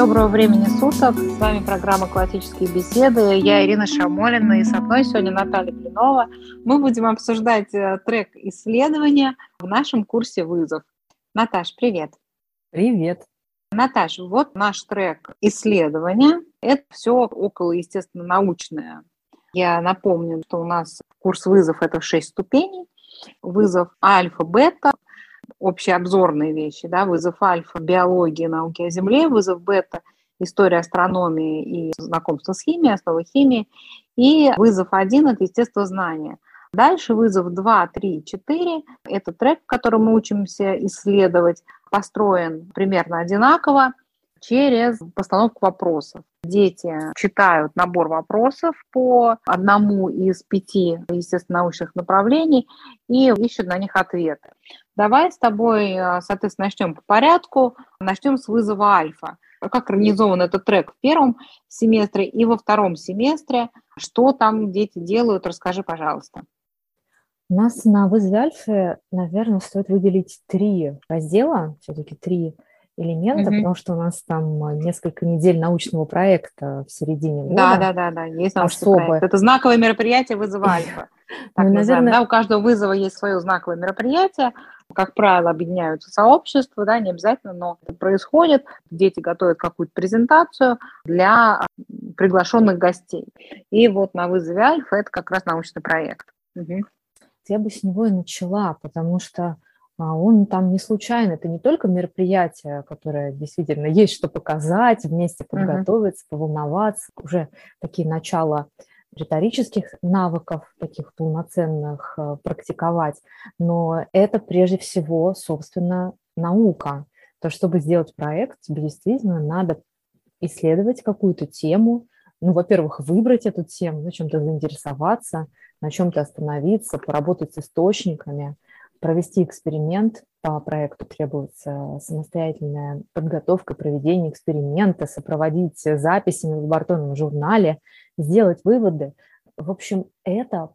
Доброго времени суток. С вами программа «Классические беседы». Я Ирина Шамолина и со мной сегодня Наталья Блинова. Мы будем обсуждать э, трек исследования в нашем курсе «Вызов». Наташ, привет. Привет. Наташ, вот наш трек исследования. Это все около, естественно, научное. Я напомню, что у нас курс вызов – это шесть ступеней. Вызов альфа, бета, общеобзорные вещи, да, вызов альфа, биология, науки о Земле, вызов бета, история астрономии и знакомство с химией, основы химии, и вызов один – это естествознание. Дальше вызов 2, 3, 4 – это трек, который мы учимся исследовать, построен примерно одинаково через постановку вопросов. Дети читают набор вопросов по одному из пяти, естественно, научных направлений и ищут на них ответы. Давай с тобой, э, соответственно, начнем по порядку. Начнем с вызова альфа. Как организован этот трек в первом семестре и во втором семестре? Что там дети делают? Расскажи, пожалуйста. У нас на вызове альфа, наверное, стоит выделить три раздела, все-таки три элемента, mm-hmm. потому что у нас там несколько недель научного проекта в середине года. Да, да, да, да, есть научный проект. Это знаковое мероприятие вызова альфа. Так ну, наверное... да, у каждого вызова есть свое знаковое мероприятие. Как правило, объединяются сообщества, да, не обязательно, но это происходит. Дети готовят какую-то презентацию для приглашенных гостей. И вот на вызове альфа это как раз научный проект. Угу. Я бы с него и начала, потому что а он там не случайно, это не только мероприятие, которое действительно есть что показать, вместе подготовиться, uh-huh. поволноваться, уже такие начала риторических навыков, таких полноценных, э, практиковать. Но это прежде всего, собственно, наука. То, чтобы сделать проект, тебе действительно надо исследовать какую-то тему, ну, во-первых, выбрать эту тему, на чем-то заинтересоваться, на чем-то остановиться, поработать с источниками – провести эксперимент по проекту требуется самостоятельная подготовка, проведение эксперимента, сопроводить записями в лабораторном журнале, сделать выводы. В общем, это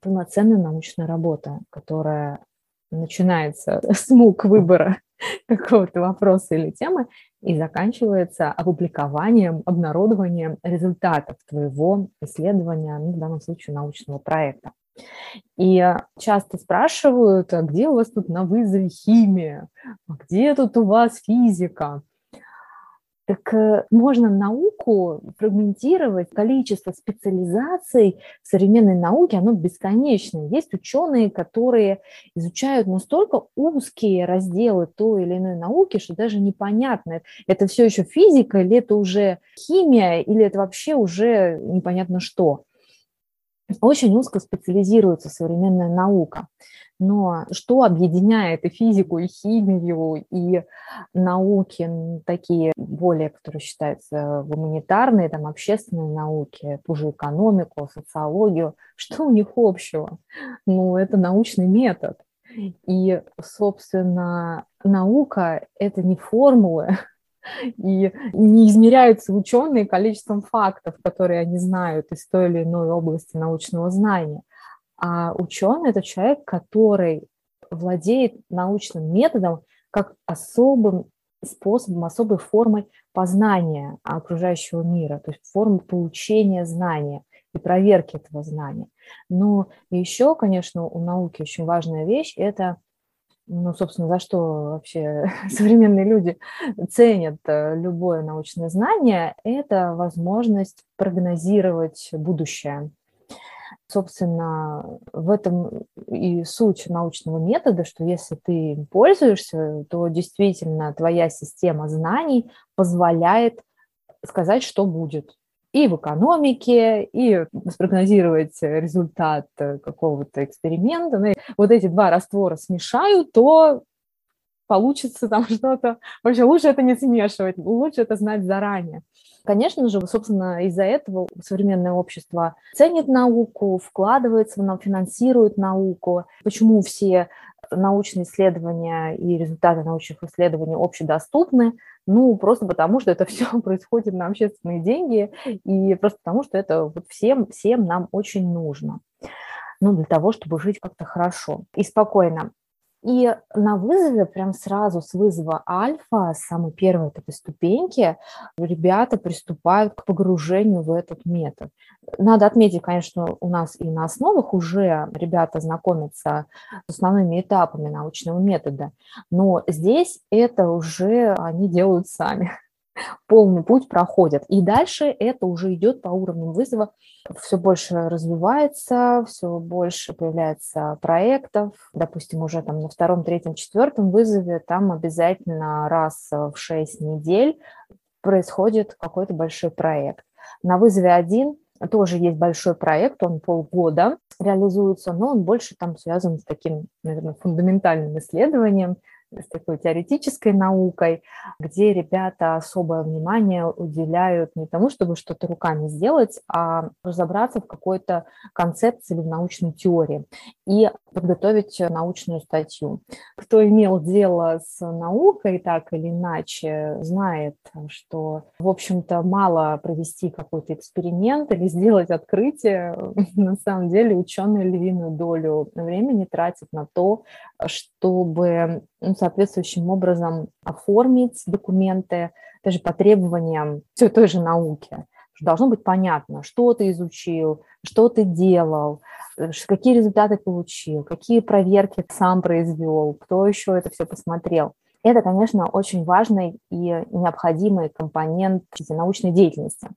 полноценная научная работа, которая начинается с мук выбора какого-то вопроса или темы и заканчивается опубликованием, обнародованием результатов твоего исследования, ну, в данном случае научного проекта. И часто спрашивают, а где у вас тут на вызове химия, а где тут у вас физика? Так э, можно науку фрагментировать, количество специализаций в современной науке, оно бесконечное. Есть ученые, которые изучают настолько узкие разделы той или иной науки, что даже непонятно, это все еще физика или это уже химия, или это вообще уже непонятно что очень узко специализируется современная наука. Но что объединяет и физику, и химию, и науки такие более, которые считаются гуманитарные, там, общественные науки, ту же экономику, социологию, что у них общего? Ну, это научный метод. И, собственно, наука – это не формулы, и не измеряются ученые количеством фактов, которые они знают из той или иной области научного знания. А ученый – это человек, который владеет научным методом как особым способом, особой формой познания окружающего мира, то есть формы получения знания и проверки этого знания. Но еще, конечно, у науки очень важная вещь – это ну, собственно, за что вообще современные люди ценят э, любое научное знание, это возможность прогнозировать будущее. Собственно, в этом и суть научного метода, что если ты им пользуешься, то действительно твоя система знаний позволяет сказать, что будет и в экономике, и спрогнозировать результат какого-то эксперимента. Ну, вот эти два раствора смешаю, то получится там что-то. Вообще лучше это не смешивать, лучше это знать заранее. Конечно же, собственно, из-за этого современное общество ценит науку, вкладывается в финансирует науку. Почему все научные исследования и результаты научных исследований общедоступны? Ну, просто потому, что это все происходит на общественные деньги, и просто потому, что это вот всем, всем нам очень нужно. Ну, для того, чтобы жить как-то хорошо и спокойно. И на вызове, прям сразу с вызова альфа, самой первой этой ступеньки, ребята приступают к погружению в этот метод. Надо отметить, конечно, у нас и на основах уже ребята знакомятся с основными этапами научного метода, но здесь это уже они делают сами полный путь проходят. И дальше это уже идет по уровню вызова. Все больше развивается, все больше появляется проектов. Допустим, уже там на втором, третьем, четвертом вызове там обязательно раз в шесть недель происходит какой-то большой проект. На вызове один тоже есть большой проект, он полгода реализуется, но он больше там связан с таким, наверное, фундаментальным исследованием, с такой теоретической наукой, где ребята особое внимание уделяют не тому, чтобы что-то руками сделать, а разобраться в какой-то концепции или в научной теории и подготовить научную статью. Кто имел дело с наукой так или иначе, знает, что, в общем-то, мало провести какой-то эксперимент или сделать открытие. На самом деле ученые львиную долю времени тратят на то, чтобы соответствующим образом оформить документы, даже по требованиям все той же науки. Должно быть понятно, что ты изучил, что ты делал, э, какие результаты получил, какие проверки сам произвел, кто еще это все посмотрел. Это, конечно, очень важный и необходимый компонент научной деятельности.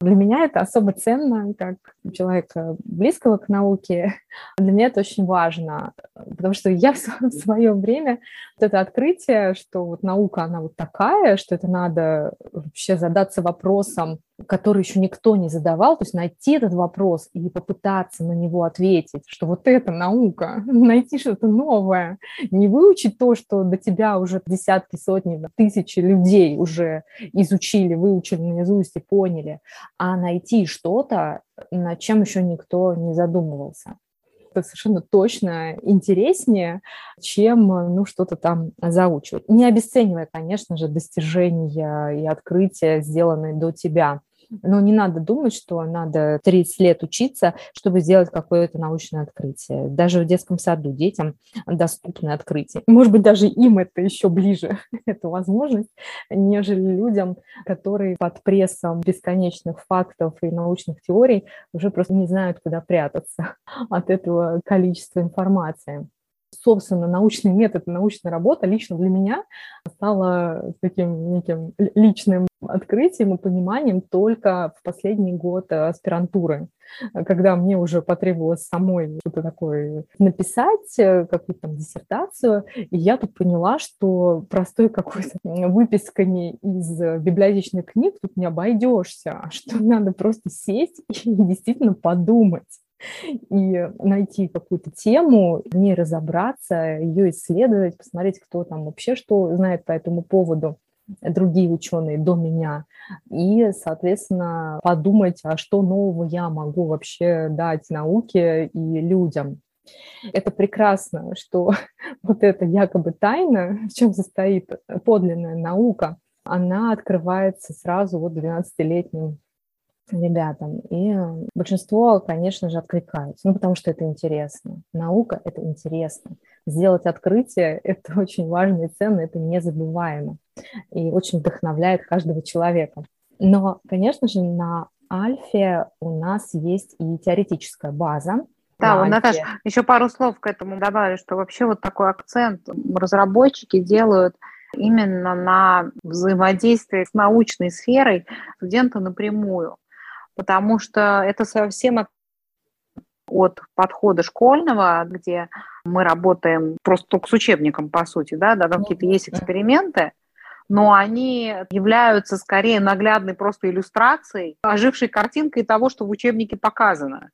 Для меня это особо ценно, как человека близкого к науке. Для меня это очень важно, потому что я в свое время вот это открытие, что вот наука, она вот такая, что это надо вообще задаться вопросом, который еще никто не задавал, то есть найти этот вопрос и попытаться на него ответить, что вот это наука, найти что-то новое, не выучить то, что до тебя уже десятки, сотни, тысячи людей уже изучили, выучили наизусть и поняли, а найти что-то, над чем еще никто не задумывался это совершенно точно интереснее, чем ну, что-то там заучивать. Не обесценивая, конечно же, достижения и открытия, сделанные до тебя. Но не надо думать, что надо 30 лет учиться, чтобы сделать какое-то научное открытие. Даже в детском саду детям доступны открытия. Может быть, даже им это еще ближе, эта возможность, нежели людям, которые под прессом бесконечных фактов и научных теорий уже просто не знают, куда прятаться от этого количества информации собственно, научный метод, научная работа лично для меня стала таким неким личным открытием и пониманием только в последний год аспирантуры, когда мне уже потребовалось самой что-то такое написать, э, какую-то там диссертацию, и я тут поняла, что простой какой-то выписками из библиотечных книг тут не обойдешься, а что надо просто сесть и действительно подумать и найти какую-то тему, в ней разобраться, ее исследовать, посмотреть, кто там вообще что знает по этому поводу другие ученые до меня, и, соответственно, подумать, а что нового я могу вообще дать науке и людям. Это прекрасно, что вот эта якобы тайна, в чем состоит подлинная наука, она открывается сразу вот 12-летним ребятам. И большинство, конечно же, откликаются, ну, потому что это интересно. Наука – это интересно. Сделать открытие – это очень важно и ценно, это незабываемо и очень вдохновляет каждого человека. Но, конечно же, на Альфе у нас есть и теоретическая база, да, вот, Наташа, еще пару слов к этому добавлю, что вообще вот такой акцент разработчики делают именно на взаимодействие с научной сферой студента напрямую потому что это совсем от подхода школьного, где мы работаем просто только с учебником, по сути, да, да, там какие-то есть эксперименты, но они являются скорее наглядной просто иллюстрацией, ожившей картинкой того, что в учебнике показано.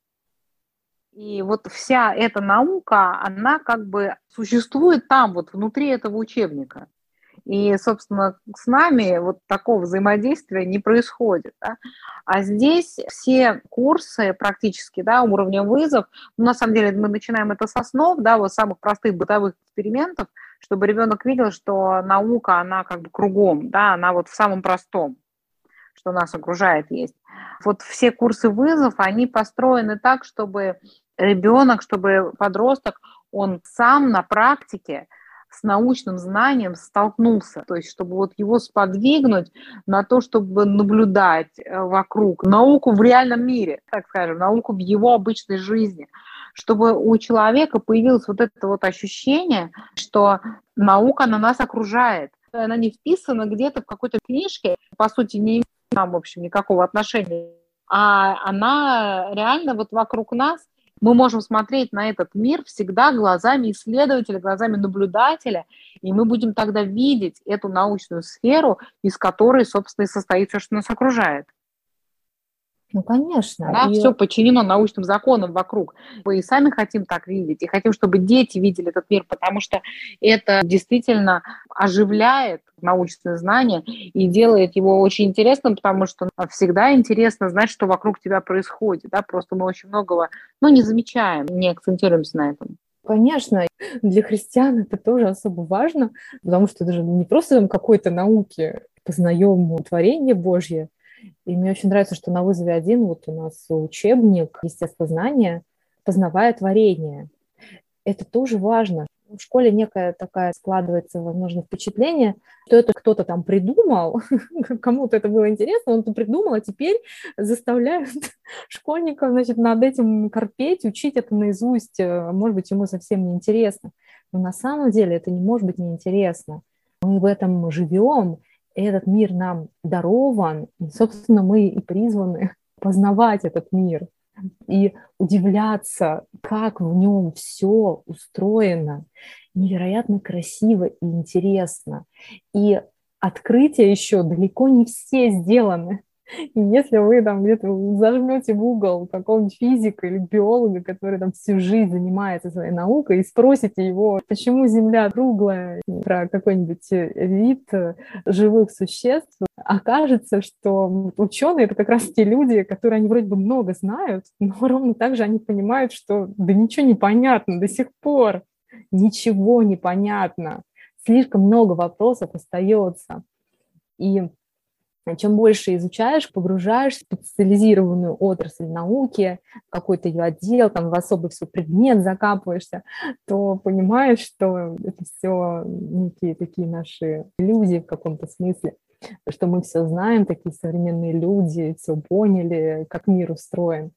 И вот вся эта наука, она как бы существует там, вот внутри этого учебника. И, собственно, с нами вот такого взаимодействия не происходит. Да? А здесь все курсы практически да, уровня вызов, ну, на самом деле мы начинаем это с основ, да, вот самых простых бытовых экспериментов, чтобы ребенок видел, что наука, она как бы кругом, да, она вот в самом простом что нас окружает, есть. Вот все курсы вызов, они построены так, чтобы ребенок, чтобы подросток, он сам на практике с научным знанием столкнулся, то есть чтобы вот его сподвигнуть на то, чтобы наблюдать э, вокруг науку в реальном мире, так скажем, науку в его обычной жизни, чтобы у человека появилось вот это вот ощущение, что наука на нас окружает, она не вписана где-то в какой-то книжке, по сути, не имеет нам, в общем, никакого отношения, а она реально вот вокруг нас, мы можем смотреть на этот мир всегда глазами исследователя, глазами наблюдателя, и мы будем тогда видеть эту научную сферу, из которой, собственно, и состоит все, что нас окружает. Ну, конечно. Да, и... все подчинено научным законам вокруг. Мы и сами хотим так видеть, и хотим, чтобы дети видели этот мир, потому что это действительно оживляет научное знание и делает его очень интересным, потому что всегда интересно знать, что вокруг тебя происходит. Да? Просто мы очень многого ну, не замечаем, не акцентируемся на этом. Конечно, для христиан это тоже особо важно, потому что это же не просто там какой-то науки познаем творение Божье, и мне очень нравится, что на вызове один вот у нас учебник естествознания «Познавая творение». Это тоже важно. В школе некая такая складывается, возможно, впечатление, что это кто-то там придумал, кому-то это было интересно, он это придумал, а теперь заставляют школьников, значит, над этим корпеть, учить это наизусть. Может быть, ему совсем не интересно. Но на самом деле это не может быть неинтересно. Мы в этом живем, этот мир нам дарован, и, собственно, мы и призваны познавать этот мир и удивляться, как в нем все устроено, невероятно красиво и интересно. И открытия еще далеко не все сделаны. И если вы там где-то зажмете в угол какого-нибудь физика или биолога, который там всю жизнь занимается своей наукой, и спросите его, почему Земля круглая, про какой-нибудь э, вид э, живых существ, окажется, что ученые — это как раз те люди, которые они вроде бы много знают, но ровно так же они понимают, что да ничего не понятно до сих пор, ничего не понятно, слишком много вопросов остается. И чем больше изучаешь, погружаешь в специализированную отрасль науки, какой-то ее отдел, там в особый свой предмет закапываешься, то понимаешь, что это все некие такие наши иллюзии в каком-то смысле, что мы все знаем, такие современные люди, все поняли, как мир устроен.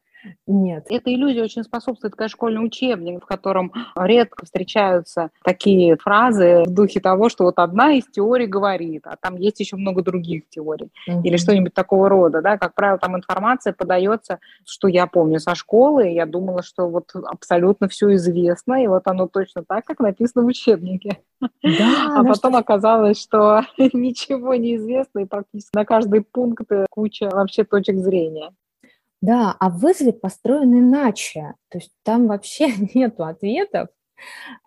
Нет. Эта иллюзия очень способствует как школьный учебник, в котором редко встречаются такие фразы в духе того, что вот одна из теорий говорит, а там есть еще много других теорий mm-hmm. или что-нибудь такого рода, да, как правило, там информация подается, что я помню со школы, я думала, что вот абсолютно все известно, и вот оно точно так, как написано в учебнике. Да, а потом что... оказалось, что ничего не известно, и практически на каждый пункт куча вообще точек зрения. Да, а вызовы построены иначе. То есть там вообще нету ответов,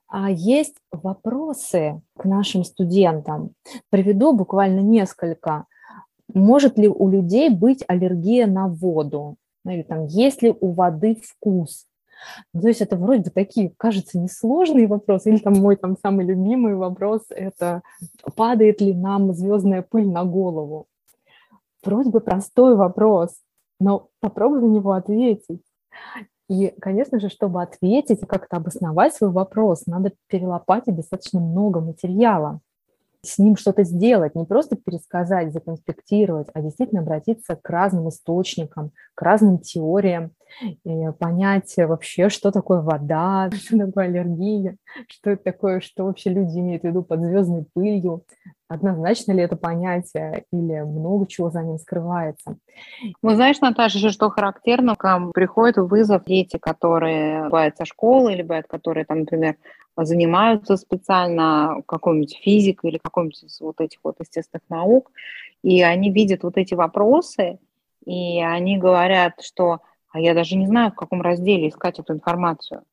а есть вопросы к нашим студентам. Приведу буквально несколько. Может ли у людей быть аллергия на воду? Ну, или там, есть ли у воды вкус? Ну, то есть это вроде бы такие, кажется, несложные вопросы. Или там мой там самый любимый вопрос – это падает ли нам звездная пыль на голову? Вроде бы простой вопрос, но попробуй на него ответить. И, конечно же, чтобы ответить и как-то обосновать свой вопрос, надо перелопатить достаточно много материала, с ним что-то сделать, не просто пересказать, законспектировать, а действительно обратиться к разным источникам, к разным теориям, и понять вообще, что такое вода, что такое аллергия, что это такое, что вообще люди имеют в виду под звездной пылью, однозначно ли это понятие или много чего за ним скрывается. Ну, знаешь, Наташа, что характерно, к нам приходят вызов дети, которые бывают со школы, или бывают, которые, там, например, занимаются специально какой-нибудь физикой или какой-нибудь из вот этих вот естественных наук, и они видят вот эти вопросы, и они говорят, что а я даже не знаю, в каком разделе искать эту информацию.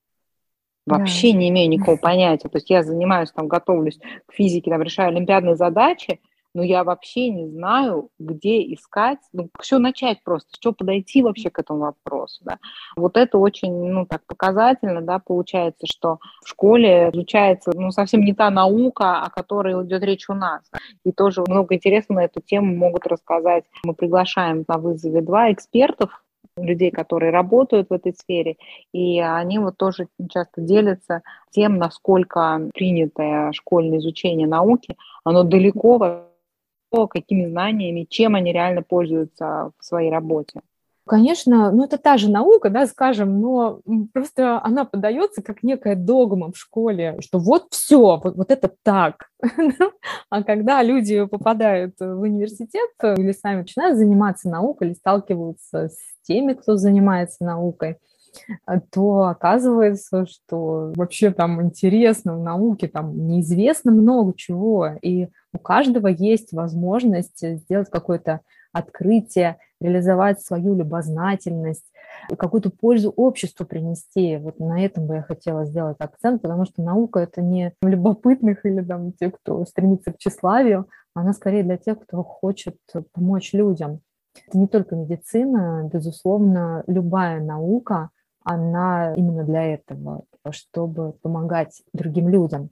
Вообще да. не имею никакого понятия. То есть я занимаюсь, там, готовлюсь к физике, там, решаю олимпиадные задачи, но я вообще не знаю, где искать, ну, все начать просто, что подойти вообще к этому вопросу, да. Вот это очень, ну, так показательно, да, получается, что в школе изучается, ну, совсем не та наука, о которой идет речь у нас. И тоже много интересного на эту тему могут рассказать. Мы приглашаем на вызове два экспертов, людей, которые работают в этой сфере, и они вот тоже часто делятся тем, насколько принятое школьное изучение науки, оно далеко какими знаниями, чем они реально пользуются в своей работе. Конечно, ну это та же наука, да, скажем, но просто она подается как некая догма в школе, что вот все, вот, вот это так. а когда люди попадают в университет или сами начинают заниматься наукой или сталкиваются с теми, кто занимается наукой, то оказывается, что вообще там интересно в науке, там неизвестно много чего, и у каждого есть возможность сделать какое-то открытие, реализовать свою любознательность, какую-то пользу обществу принести. Вот на этом бы я хотела сделать акцент, потому что наука – это не любопытных или там те, кто стремится к тщеславию, она скорее для тех, кто хочет помочь людям. Это не только медицина, безусловно, любая наука, она именно для этого, чтобы помогать другим людям.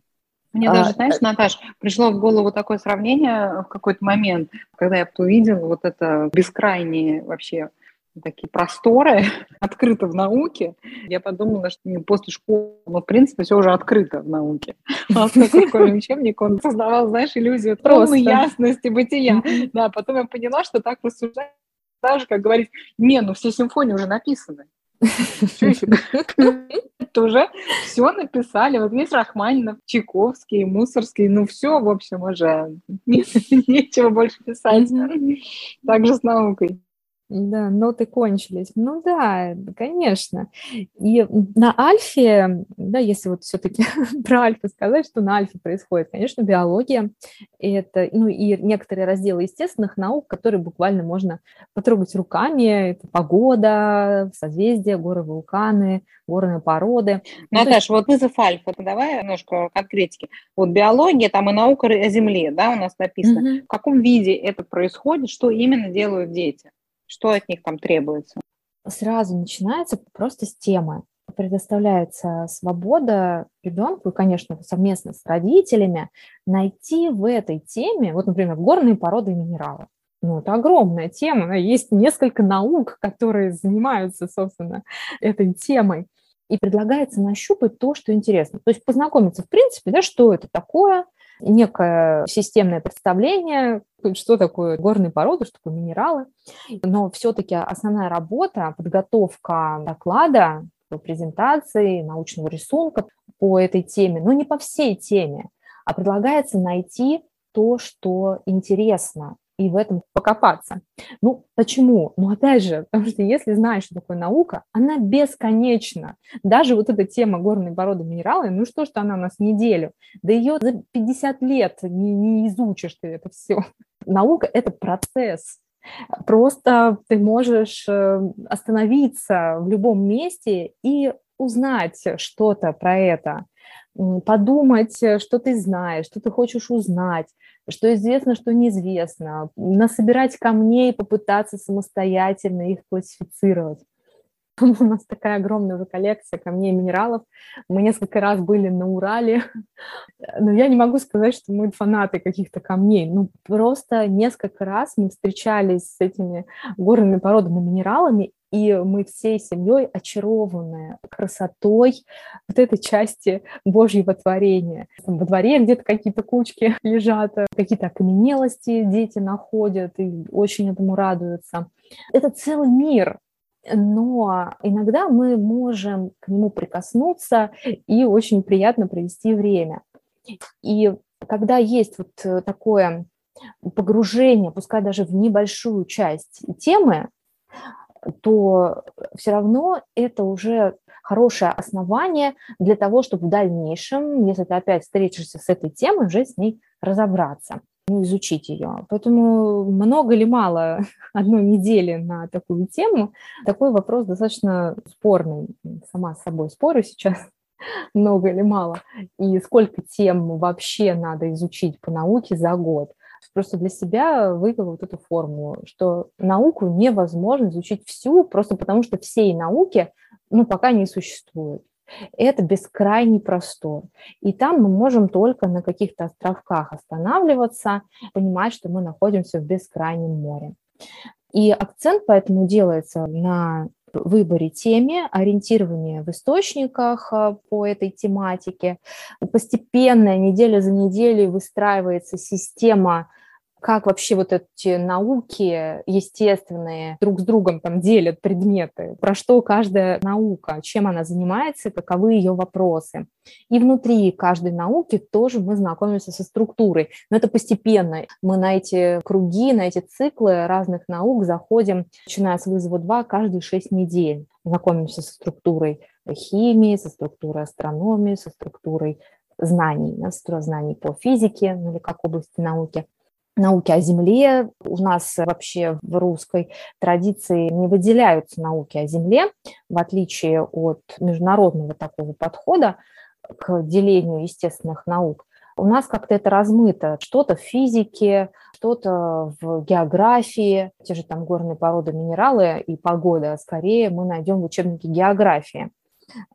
Мне а, даже, знаешь, э, Наташ, пришло в голову такое сравнение в какой-то момент, когда я увидела вот это бескрайние вообще такие просторы, открыто в науке. Я подумала, что после школы, ну, в принципе, все уже открыто в науке. А такой учебник, он создавал, знаешь, иллюзию полной ясности бытия. Да, потом я поняла, что так рассуждать, даже, как говорить, не, ну все симфонии уже написаны. Это уже все написали. Вот есть Рахманинов, Чайковский, Мусорский. Ну, все, в общем, уже нечего больше писать. Также с наукой. Да, ноты кончились. Ну да, конечно. И на альфе, да, если вот все-таки про альфа сказать, что на альфе происходит, конечно, биология, это, ну и некоторые разделы естественных наук, которые буквально можно потрогать руками, это погода, созвездия, горы, вулканы, горные породы. Ну, Наташа, есть... вот вызов альфа, давай немножко конкретики. Вот биология, там и наука о Земле, да, у нас написано. Угу. В каком виде это происходит, что именно делают дети? Что от них там требуется? Сразу начинается просто с темы. Предоставляется свобода ребенку, и, конечно, совместно с родителями, найти в этой теме, вот, например, горные породы и минералы. Ну, это огромная тема, есть несколько наук, которые занимаются, собственно, этой темой. И предлагается нащупать то, что интересно. То есть познакомиться, в принципе, да, что это такое, некое системное представление, что такое горные породы, что такое минералы. Но все-таки основная работа, подготовка доклада, презентации, научного рисунка по этой теме, но не по всей теме, а предлагается найти то, что интересно, и в этом покопаться. Ну, почему? Ну, опять же, потому что если знаешь, что такое наука, она бесконечна. Даже вот эта тема горной породы минералы, ну что, что она у нас неделю, да ее за 50 лет не, не изучишь ты это все. Наука – это процесс. Просто ты можешь э, остановиться в любом месте и узнать что-то про это, подумать, э, что ты знаешь, что ты хочешь узнать, что известно, что неизвестно, насобирать камней, попытаться самостоятельно их классифицировать. У нас такая огромная уже коллекция камней и минералов. Мы несколько раз были на Урале, но я не могу сказать, что мы фанаты каких-то камней. Ну, просто несколько раз мы встречались с этими горными породами минералами, и мы всей семьей очарованы красотой вот этой части Божьего творения. Там во дворе где-то какие-то кучки лежат, какие-то окаменелости дети находят и очень этому радуются. Это целый мир, но иногда мы можем к нему прикоснуться и очень приятно провести время. И когда есть вот такое погружение, пускай даже в небольшую часть темы, то все равно это уже хорошее основание для того, чтобы в дальнейшем, если ты опять встретишься с этой темой, уже с ней разобраться ну, изучить ее. Поэтому много или мало одной недели на такую тему, такой вопрос достаточно спорный. Сама с собой спорю сейчас, много или мало, и сколько тем вообще надо изучить по науке за год. Просто для себя вывела вот эту формулу, что науку невозможно изучить всю, просто потому что всей науки ну, пока не существует. Это бескрайний простор. И там мы можем только на каких-то островках останавливаться, понимать, что мы находимся в бескрайнем море. И акцент поэтому делается на выборе теме, ориентировании в источниках а, по этой тематике. Постепенно, неделя за неделей выстраивается система как вообще вот эти науки естественные друг с другом там делят предметы, про что каждая наука, чем она занимается, каковы ее вопросы. И внутри каждой науки тоже мы знакомимся со структурой. Но это постепенно. Мы на эти круги, на эти циклы разных наук заходим, начиная с вызова 2, каждые 6 недель. Знакомимся со структурой химии, со структурой астрономии, со структурой знаний, структурой знаний по физике, ну или как области науки науки о Земле. У нас вообще в русской традиции не выделяются науки о Земле, в отличие от международного такого подхода к делению естественных наук. У нас как-то это размыто. Что-то в физике, что-то в географии, те же там горные породы, минералы и погода, скорее мы найдем в учебнике географии.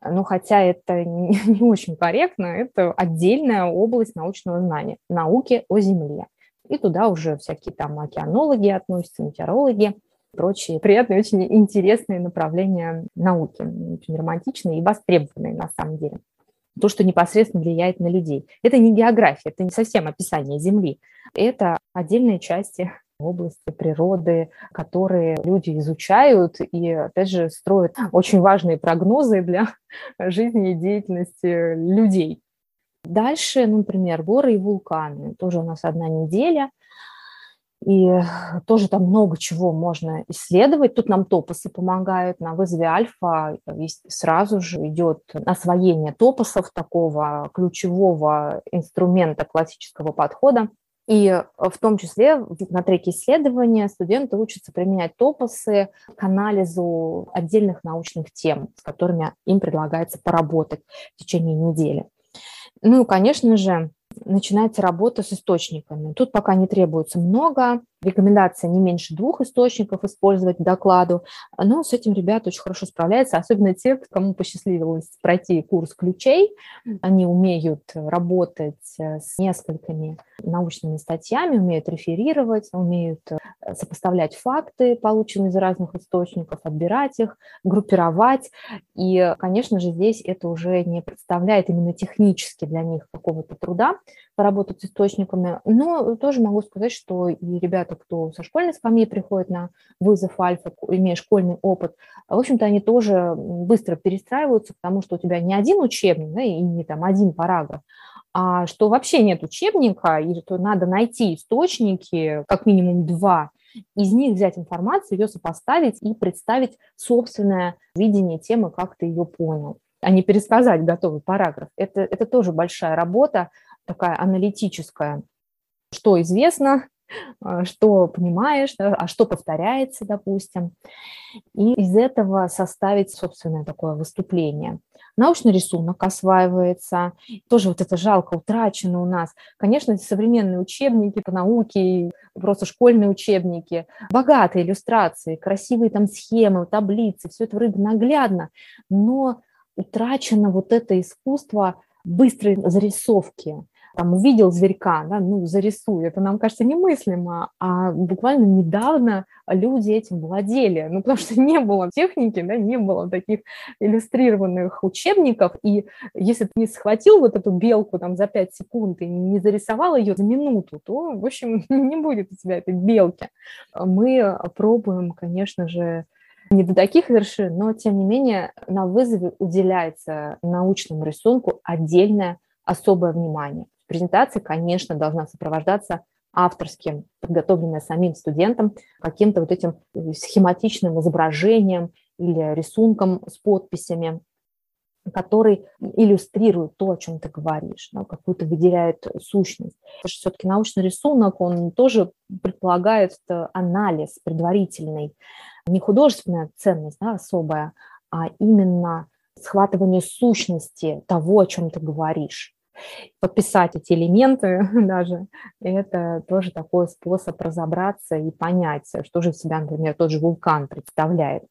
Ну, хотя это не, не очень корректно, это отдельная область научного знания, науки о Земле. И туда уже всякие там океанологи относятся, метеорологи, прочие приятные, очень интересные направления науки, очень романтичные и востребованные на самом деле. То, что непосредственно влияет на людей. Это не география, это не совсем описание Земли. Это отдельные части области природы, которые люди изучают и, опять же, строят очень важные прогнозы для жизни и деятельности людей. Дальше, ну, например, горы и вулканы. Тоже у нас одна неделя. И тоже там много чего можно исследовать. Тут нам топосы помогают. На вызове альфа сразу же идет освоение топосов, такого ключевого инструмента классического подхода. И в том числе на треке исследования студенты учатся применять топосы к анализу отдельных научных тем, с которыми им предлагается поработать в течение недели. Ну конечно же, начинается работа с источниками. Тут пока не требуется много, рекомендация не меньше двух источников использовать докладу, но с этим ребята очень хорошо справляются, особенно те, кому посчастливилось пройти курс ключей, они умеют работать э, с несколькими научными статьями, умеют реферировать, умеют э, сопоставлять факты, полученные из разных источников, отбирать их, группировать, и, конечно же, здесь это уже не представляет именно технически для них какого-то труда, поработать с источниками. Но тоже могу сказать, что и ребята, кто со школьной скамьи приходит на вызов альфа, имея школьный опыт, в общем-то, они тоже быстро перестраиваются, потому что у тебя не один учебник, да, и не там один параграф, а что вообще нет учебника, и что надо найти источники, как минимум два, из них взять информацию, ее сопоставить и представить собственное видение темы, как ты ее понял а не пересказать готовый параграф. Это, это тоже большая работа, такая аналитическая, что известно, что понимаешь, а что повторяется, допустим, и из этого составить собственное такое выступление. Научный рисунок осваивается, тоже вот это жалко утрачено у нас. Конечно, современные учебники по науке, просто школьные учебники, богатые иллюстрации, красивые там схемы, таблицы, все это вроде наглядно, но утрачено вот это искусство быстрой зарисовки, там увидел зверька, да, ну, зарисуй. Это нам кажется немыслимо, а буквально недавно люди этим владели, ну, потому что не было техники, да, не было таких иллюстрированных учебников, и если ты не схватил вот эту белку там за 5 секунд и не зарисовал ее за минуту, то, в общем, не будет у тебя этой белки. Мы пробуем, конечно же, не до таких вершин, но тем не менее на вызове уделяется научному рисунку отдельное особое внимание. Презентация, конечно, должна сопровождаться авторским, подготовленная самим студентом, каким-то вот этим схематичным изображением или рисунком с подписями, который иллюстрирует то, о чем ты говоришь, да, какую-то выделяет сущность. Все-таки научный рисунок, он тоже предполагает анализ предварительный, не художественная ценность да, особая, а именно схватывание сущности того, о чем ты говоришь подписать эти элементы даже, это тоже такой способ разобраться и понять, что же из себя, например, тот же вулкан представляет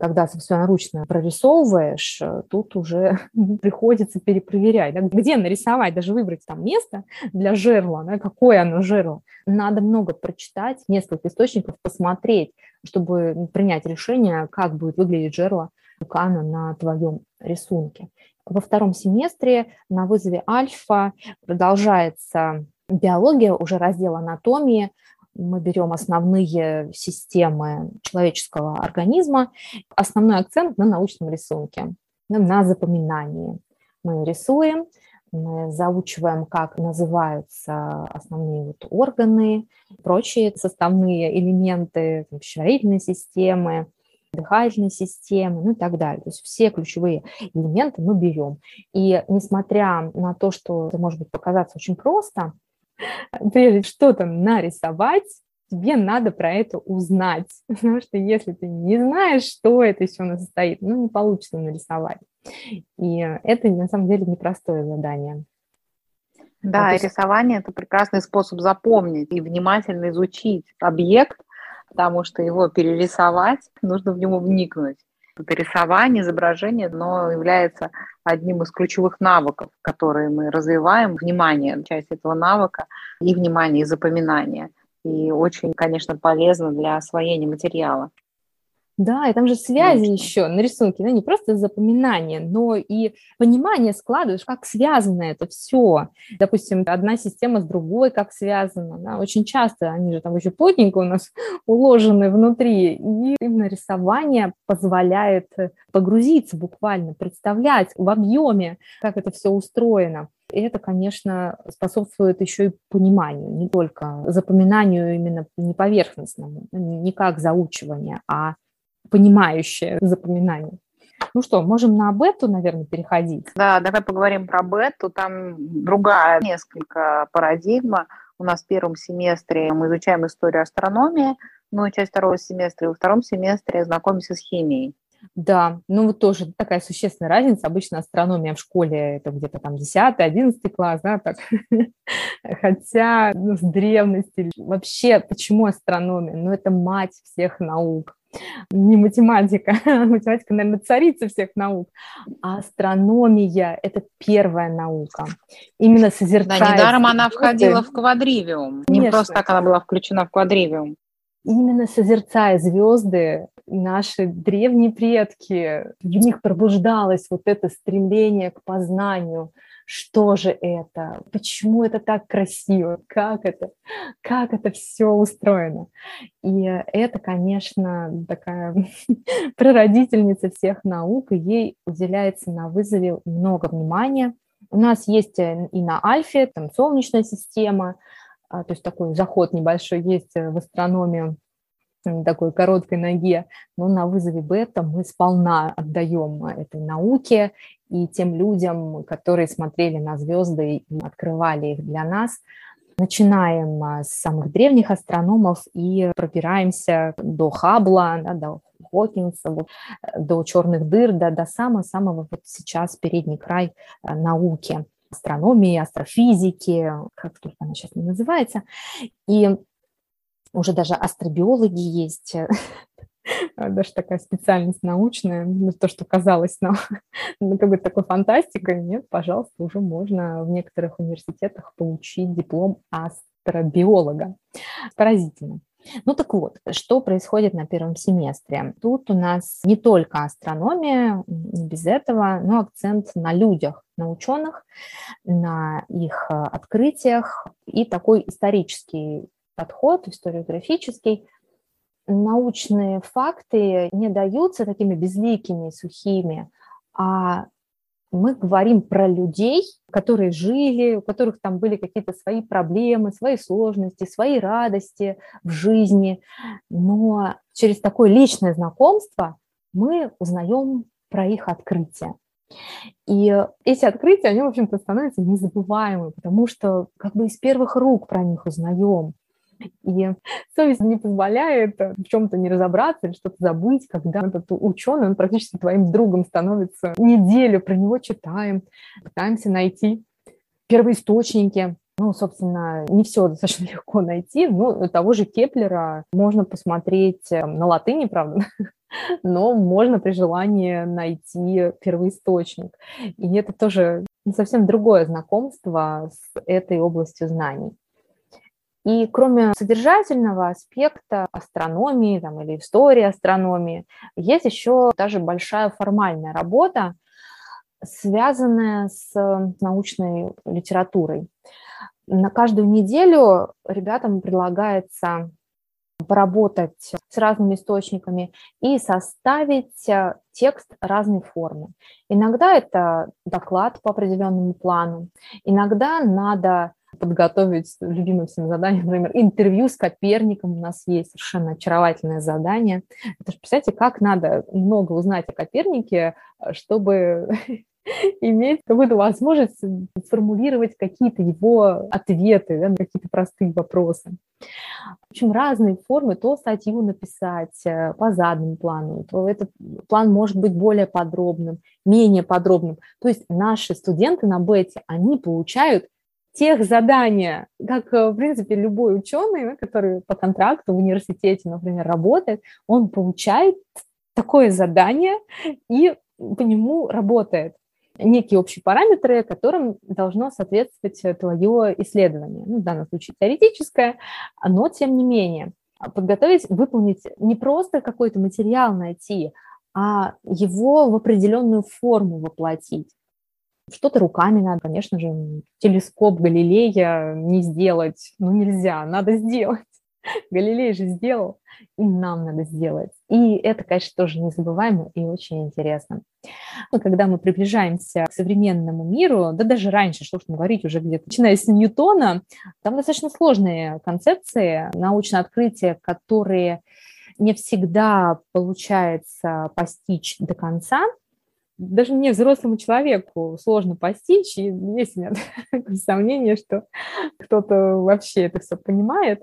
когда собственноручно прорисовываешь, тут уже приходится перепроверять, да, где нарисовать, даже выбрать там место для жерла, да, какое оно жерло. Надо много прочитать, несколько источников посмотреть, чтобы принять решение, как будет выглядеть жерло вулкана на твоем рисунке. Во втором семестре на вызове альфа продолжается биология, уже раздел анатомии, мы берем основные системы человеческого организма, основной акцент на научном рисунке, на запоминании. Мы рисуем, мы заучиваем, как называются основные вот органы, прочие составные элементы пищеварительной системы, дыхательной системы, ну и так далее. То есть все ключевые элементы мы берем. И несмотря на то, что это может быть показаться очень просто, прежде что-то нарисовать, тебе надо про это узнать, потому что если ты не знаешь, что это еще у состоит, ну, не получится нарисовать. И это, на самом деле, непростое задание. Да, вот, и рисование – это прекрасный способ запомнить и внимательно изучить объект, потому что его перерисовать, нужно в него вникнуть. Это рисование, изображение, но является одним из ключевых навыков, которые мы развиваем. Внимание, часть этого навыка и внимание, и запоминание. И очень, конечно, полезно для освоения материала. Да, и там же связи Конечно. еще на рисунке, ну, не просто запоминание, но и понимание складываешь, как связано это все. Допустим, одна система с другой как связана. Да? Очень часто они же там еще плотненько у нас уложены внутри. И именно рисование позволяет погрузиться буквально, представлять в объеме, как это все устроено. И это, конечно, способствует еще и пониманию, не только запоминанию именно не поверхностному, не как заучивание, а понимающее запоминание. Ну что, можем на бету, наверное, переходить? Да, давай поговорим про бету. Там другая несколько парадигма. У нас в первом семестре мы изучаем историю астрономии, ну и часть второго семестра, и во втором семестре знакомимся с химией. Да, ну вот тоже такая существенная разница. Обычно астрономия в школе это где-то там 10 11 класс, да, так. Хотя ну, с древности вообще почему астрономия? Ну это мать всех наук не математика. математика, наверное, царица всех наук. А астрономия – это первая наука. Именно созерцая... Да, недаром она входила в квадривиум. Конечно. Не просто так она была включена в квадривиум. Именно созерцая звезды, наши древние предки, в них пробуждалось вот это стремление к познанию – что же это, почему это так красиво, как это, как это все устроено. И это, конечно, такая прародительница всех наук, и ей уделяется на вызове много внимания. У нас есть э, и на Альфе, там Солнечная система, а, то есть такой заход небольшой есть э, в астрономию, такой короткой ноге, но на вызове бета мы сполна отдаем этой науке и тем людям, которые смотрели на звезды и открывали их для нас. Начинаем а, с самых древних астрономов и пробираемся до Хаббла, да, до Хокинса, до черных дыр, да, до самого-самого вот сейчас передний край а, науки астрономии, астрофизики, как только она сейчас не называется. И уже даже астробиологи есть, даже такая специальность научная, ну, то, что казалось нам ну, как бы такой фантастикой, нет, пожалуйста, уже можно в некоторых университетах получить диплом астробиолога. Поразительно. Ну так вот, что происходит на первом семестре? Тут у нас не только астрономия, не без этого, но акцент на людях, на ученых, на их э, открытиях и такой исторический подход историографический, научные факты не даются такими безликими, сухими, а мы говорим про людей, которые жили, у которых там были какие-то свои проблемы, свои сложности, свои радости в жизни. Но через такое личное знакомство мы узнаем про их открытия. И эти открытия, они, в общем-то, становятся незабываемыми, потому что как бы из первых рук про них узнаем. И совесть не позволяет в чем-то не разобраться или что-то забыть, когда этот ученый, он практически твоим другом становится. Неделю про него читаем, пытаемся найти первоисточники. Ну, собственно, не все достаточно легко найти. Ну, того же Кеплера можно посмотреть э, на латыни, правда, но можно при желании найти первоисточник. И это тоже совсем другое знакомство с этой областью знаний. И кроме содержательного аспекта астрономии там, или истории астрономии, есть еще даже большая формальная работа, связанная с научной литературой. На каждую неделю ребятам предлагается поработать с разными источниками и составить э, текст разной формы. Иногда это доклад по определенному плану, иногда надо подготовить любимое всем задание, например, интервью с Коперником у нас есть, совершенно очаровательное задание. Это же, представьте, как надо много узнать о Копернике, чтобы иметь какую-то возможность сформулировать какие-то его ответы да, на какие-то простые вопросы. В общем, разные формы, то статью написать э, по заданному плану, то этот план может быть более подробным, менее подробным. То есть наши студенты на бете, они получают тех задания, как, э, в принципе, любой ученый, который по контракту в университете, например, работает, он получает такое задание и по нему работает некие общие параметры, которым должно соответствовать твое исследование. Ну, в данном случае теоретическое, но тем не менее. Подготовить, выполнить не просто какой-то материал найти, а его в определенную форму воплотить. Что-то руками надо, конечно же, телескоп Галилея не сделать, ну нельзя, надо сделать. Галилей же сделал, и нам надо сделать. И это, конечно, тоже незабываемо и очень интересно. Но когда мы приближаемся к современному миру, да даже раньше, что уж говорить, уже где-то начиная с Ньютона, там достаточно сложные концепции, научные открытия, которые не всегда получается постичь до конца, даже мне, взрослому человеку, сложно постичь, и есть у меня сомнение, что кто-то вообще это все понимает.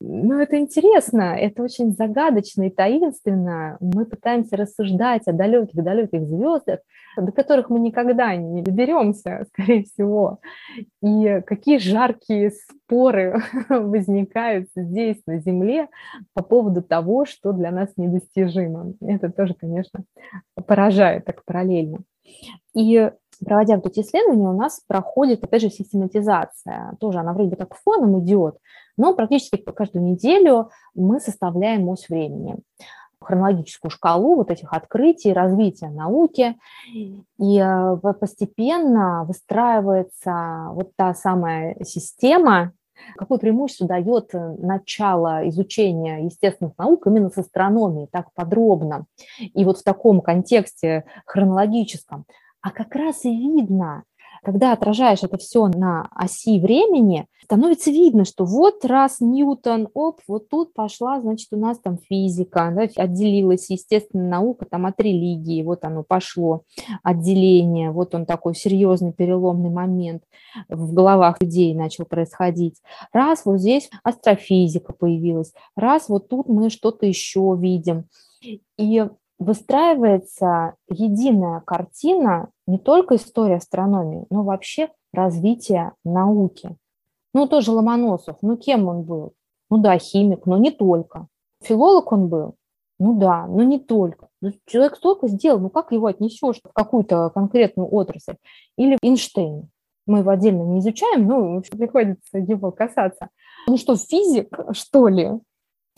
Но это интересно, это очень загадочно и таинственно. Мы пытаемся рассуждать о далеких-далеких звездах, до которых мы никогда не доберемся, скорее всего. И какие жаркие споры возникают здесь, на Земле, по поводу того, что для нас недостижимо. Это тоже, конечно, поражает так параллельно. И проводя вот эти исследования, у нас проходит, опять же, систематизация. Тоже она вроде бы как фоном идет, но практически каждую неделю мы составляем ось времени хронологическую шкалу вот этих открытий, развития науки, и э, постепенно выстраивается вот та самая система, какое преимущество дает начало изучения естественных наук именно с астрономией, так подробно, и вот в таком контексте хронологическом. А как раз и видно, когда отражаешь это все на оси времени, становится видно, что вот раз Ньютон, оп, вот тут пошла, значит, у нас там физика, да, отделилась естественная наука там от религии, вот оно пошло, отделение, вот он такой серьезный переломный момент в головах людей начал происходить. Раз вот здесь астрофизика появилась, раз вот тут мы что-то еще видим. И выстраивается единая картина не только истории астрономии, но вообще развития науки. Ну, тоже Ломоносов, ну, кем он был? Ну да, химик, но не только. Филолог он был? Ну да, но не только. Ну, человек столько сделал, ну как его отнесешь в какую-то конкретную отрасль? Или Эйнштейн. Мы его отдельно не изучаем, но приходится его касаться. Ну что, физик, что ли?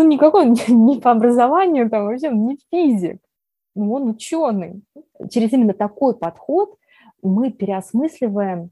Ну, никакой не по образованию, там вообще не физик он ученый. Через именно такой подход мы переосмысливаем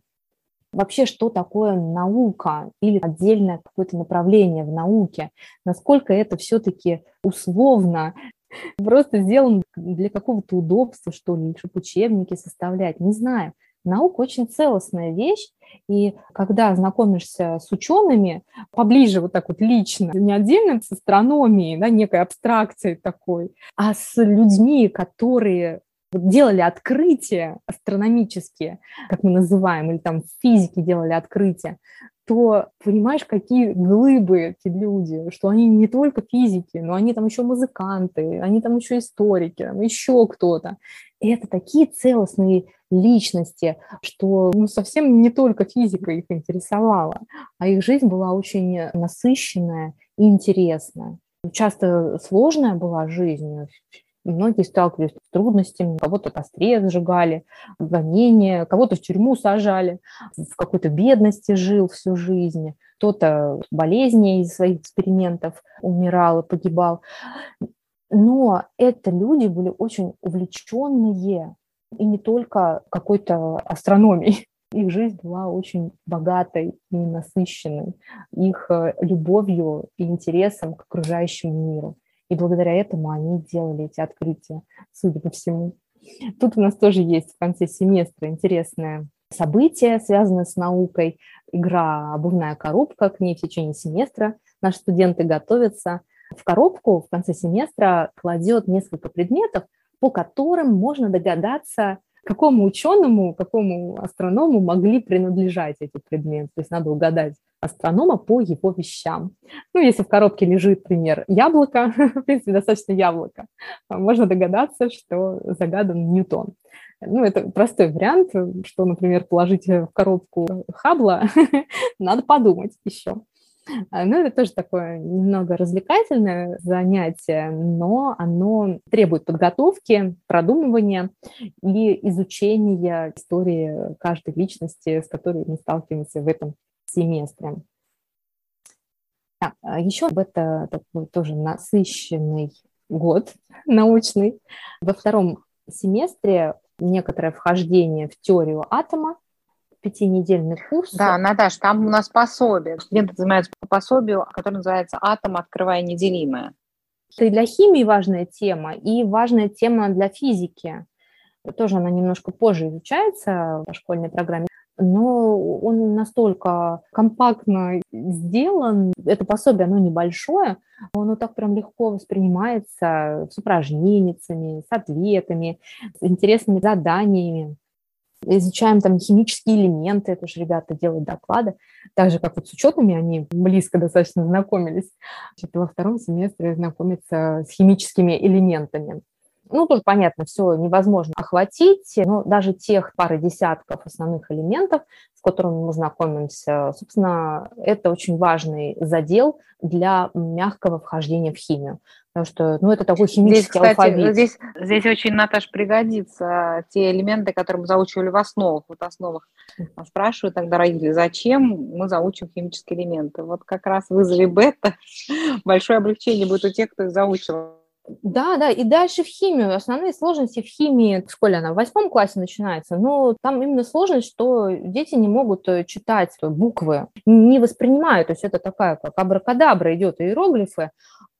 вообще, что такое наука или отдельное какое-то направление в науке, насколько это все-таки условно, просто сделано для какого-то удобства, что ли, чтобы учебники составлять, не знаю. Наука очень целостная вещь, и когда знакомишься с учеными поближе вот так вот лично, не отдельно с астрономией, да, некой абстракцией такой, а с людьми, которые делали открытия астрономические, как мы называем, или там в физике делали открытия, то понимаешь, какие глыбы эти люди, что они не только физики, но они там еще музыканты, они там еще историки, там еще кто-то. И это такие целостные личности, что ну, совсем не только физика их интересовала, а их жизнь была очень насыщенная и интересная. Часто сложная была жизнь, Многие сталкивались с трудностями, кого-то костре сжигали, гонения, кого-то в тюрьму сажали, в какой-то бедности жил всю жизнь, кто-то болезни из своих экспериментов умирал и погибал. Но это люди были очень увлеченные, и не только какой-то астрономией. Их жизнь была очень богатой и насыщенной, их э, любовью и интересом к окружающему миру. И благодаря этому они делали эти открытия, судя по всему. Тут у нас тоже есть в конце семестра интересное событие, связанное с наукой. Игра «Обувная коробка», к ней в течение семестра наши студенты готовятся. В коробку в конце семестра кладет несколько предметов, по которым можно догадаться, какому ученому, какому астроному могли принадлежать эти предметы. То есть надо угадать астронома по его вещам. Ну, если в коробке лежит, например, яблоко, в принципе, достаточно яблоко, можно догадаться, что загадан Ньютон. Ну, это простой вариант, что, например, положить в коробку Хаббла, надо подумать еще. А, ну, это тоже такое немного развлекательное занятие, но оно требует подготовки, продумывания и изучения истории каждой личности, с которой мы сталкиваемся в этом семестре. Так, а еще это такой тоже насыщенный год научный. Во втором семестре некоторое вхождение в теорию атома, пятинедельный курс. Да, Наташ, там у нас пособие. Студенты занимаются по пособию, которое называется «Атом, открывая неделимое». Это и для химии важная тема, и важная тема для физики. Тоже она немножко позже изучается в школьной программе но он настолько компактно сделан, это пособие, оно небольшое, оно так прям легко воспринимается с упражнениями, с ответами, с интересными заданиями изучаем там химические элементы, это же ребята делают доклады, так же, как вот с учетными они близко достаточно знакомились. Значит, во втором семестре знакомиться с химическими элементами. Ну, тут понятно, все невозможно охватить, но даже тех пары десятков основных элементов, с которыми мы знакомимся, собственно, это очень важный задел для мягкого вхождения в химию. Потому что, ну, это такой химический здесь, кстати, алфавит. Здесь, здесь очень, Наташ, пригодится те элементы, которые мы заучивали в основах. Вот в основах спрашивают тогда родители, зачем мы заучим химические элементы. Вот как раз в вызове бета большое облегчение будет у тех, кто их заучил. Да, да, и дальше в химию. Основные сложности в химии в школе, она в восьмом классе начинается, но там именно сложность, что дети не могут э, читать буквы, не воспринимают, то есть это такая, как абракадабра идет, иероглифы,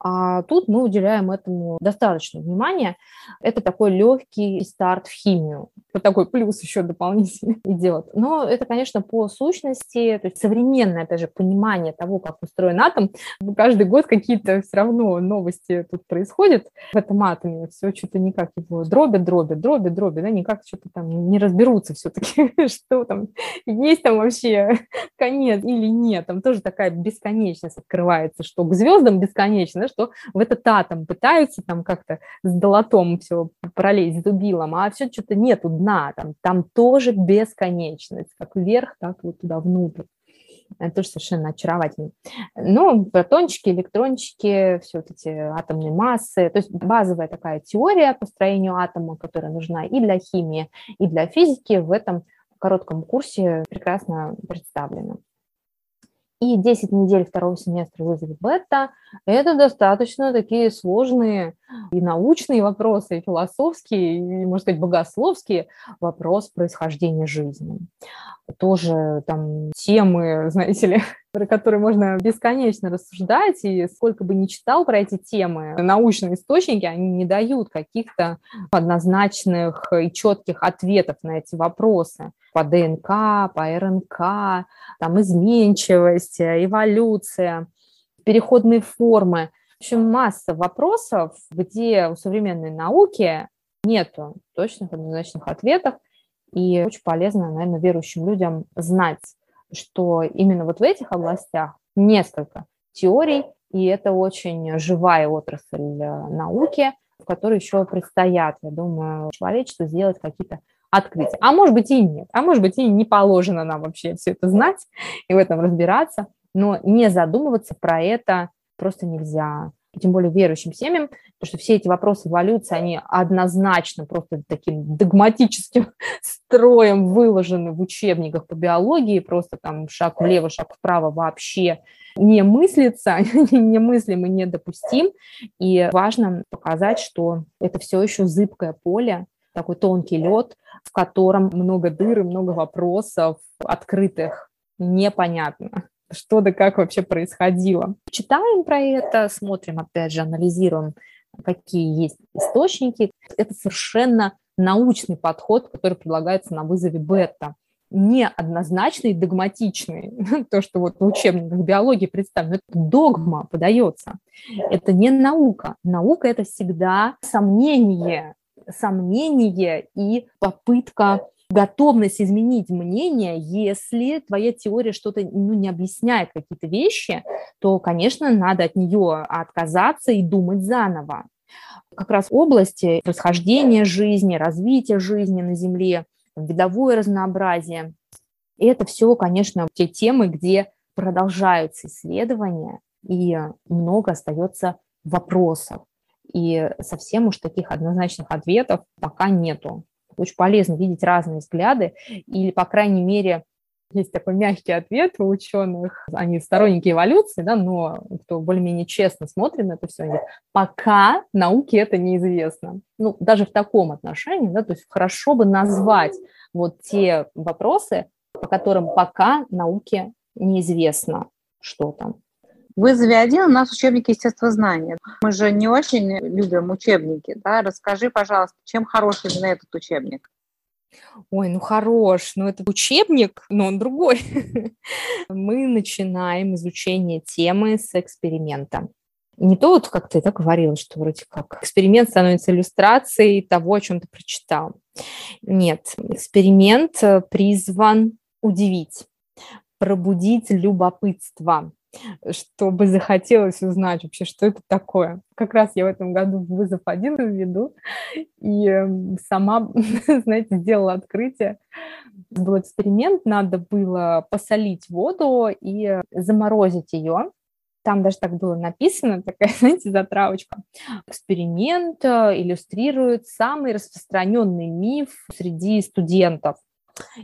а тут мы уделяем этому достаточно внимания. Это такой легкий старт в химию. Это такой плюс еще дополнительный идет. Но это, конечно, по сущности, то есть современное, опять же, понимание того, как устроен атом. Каждый год какие-то все равно новости тут происходят в этом атоме. Все что-то никак его дробят, дробят, дробят, дробят, да, никак что-то там не разберутся все-таки, что там, есть там вообще конец или нет. Там тоже такая бесконечность открывается, что к звездам бесконечно, что в этот атом пытаются там как-то с долотом все пролезть, с дубилом, а все что-то нету дна, там, там тоже бесконечность, как вверх, так вот туда внутрь. Это тоже совершенно очаровательно. Ну, протончики, электрончики, все вот эти атомные массы. То есть базовая такая теория по строению атома, которая нужна и для химии, и для физики, в этом коротком курсе прекрасно представлена. И 10 недель второго семестра вызовет бета – это достаточно такие сложные и научные вопросы, и философские, и, можно сказать, богословские вопрос происхождения жизни. Тоже там темы, знаете ли, про которые можно бесконечно рассуждать, и сколько бы ни читал про эти темы, научные источники, они не дают каких-то однозначных и четких ответов на эти вопросы по ДНК, по РНК, там изменчивость, эволюция, переходные формы. В общем, масса вопросов, где у современной науки нету точных однозначных ответов, и очень полезно, наверное, верующим людям знать что именно вот в этих областях несколько теорий, и это очень живая отрасль э, науки, в которой еще предстоят, я думаю, человечеству сделать какие-то открытия. А может быть и нет, а может быть и не положено нам вообще все это знать и в этом разбираться, но не задумываться про это просто нельзя тем более верующим семьям, потому что все эти вопросы эволюции, они однозначно просто таким догматическим строем выложены в учебниках по биологии, просто там шаг влево, шаг вправо вообще не мыслится, немыслим и недопустим. И важно показать, что это все еще зыбкое поле, такой тонкий лед, в котором много дыр и много вопросов открытых, непонятно что да как вообще происходило. Читаем про это, смотрим, опять же, анализируем, какие есть источники. Это совершенно научный подход, который предлагается на вызове бета неоднозначный, догматичный, то, что вот в учебниках биологии представлено, это догма подается. Это не наука. Наука – это всегда сомнение, сомнение и попытка готовность изменить мнение, если твоя теория что-то ну, не объясняет какие-то вещи, то, конечно, надо от нее отказаться и думать заново. Как раз области происхождения жизни, развития жизни на Земле, видовое разнообразие. Это все, конечно, те темы, где продолжаются исследования, и много остается вопросов. И совсем уж таких однозначных ответов пока нету. Очень полезно видеть разные взгляды, или, по крайней мере, есть такой мягкий ответ у ученых, они сторонники эволюции, да, но кто более-менее честно смотрит на это все, они говорят, пока науке это неизвестно. Ну, даже в таком отношении, да, то есть хорошо бы назвать вот те вопросы, по которым пока науке неизвестно, что там. Вызове один у нас учебник естествознания. Мы же не очень любим учебники. Да? Расскажи, пожалуйста, чем хорош именно этот учебник? Ой, ну хорош, но это учебник, но он другой. Мы начинаем изучение темы с эксперимента. Не то, вот как ты так говорила, что вроде как эксперимент становится иллюстрацией того, о чем ты прочитал. Нет, эксперимент э, призван удивить, пробудить любопытство, чтобы захотелось узнать вообще, что это такое. Как раз я в этом году вызов один введу, и эм, сама, знаете, сделала открытие. Был эксперимент, надо было посолить воду и заморозить ее. Там даже так было написано, такая, знаете, затравочка. Эксперимент э, иллюстрирует самый распространенный миф среди студентов.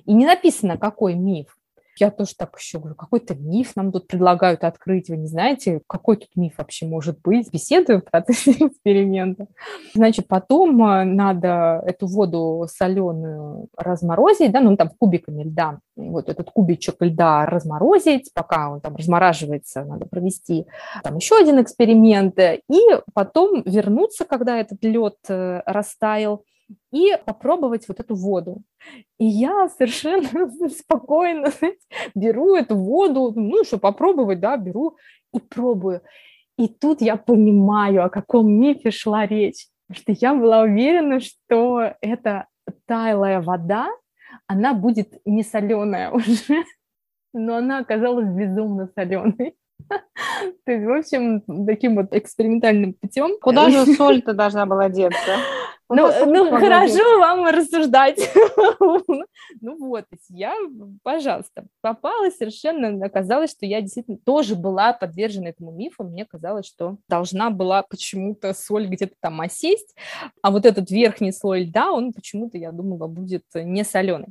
И не написано, какой миф. Я тоже так еще говорю, какой-то миф нам тут предлагают открыть, вы не знаете, какой тут миф вообще может быть? Беседую в процессе эксперимента. Значит, потом э, надо эту воду соленую разморозить, да, ну там кубиками льда, вот этот кубичек льда разморозить, пока он там размораживается, надо провести там еще один эксперимент, и потом вернуться, когда этот лед э, растаял, и попробовать вот эту воду. И я совершенно спокойно беру эту воду, ну, что попробовать, да, беру и пробую. И тут я понимаю, о каком мифе шла речь. Что я была уверена, что эта тайлая вода, она будет не соленая уже, но она оказалась безумно соленой. То есть, в общем, таким вот экспериментальным путем. Куда же соль-то должна была деться? Ну, ну хорошо вам рассуждать. ну вот, я, пожалуйста, попала совершенно, оказалось, что я действительно тоже была подвержена этому мифу. Мне казалось, что должна была почему-то соль где-то там осесть, а вот этот верхний слой льда, он почему-то, я думала, будет не соленый.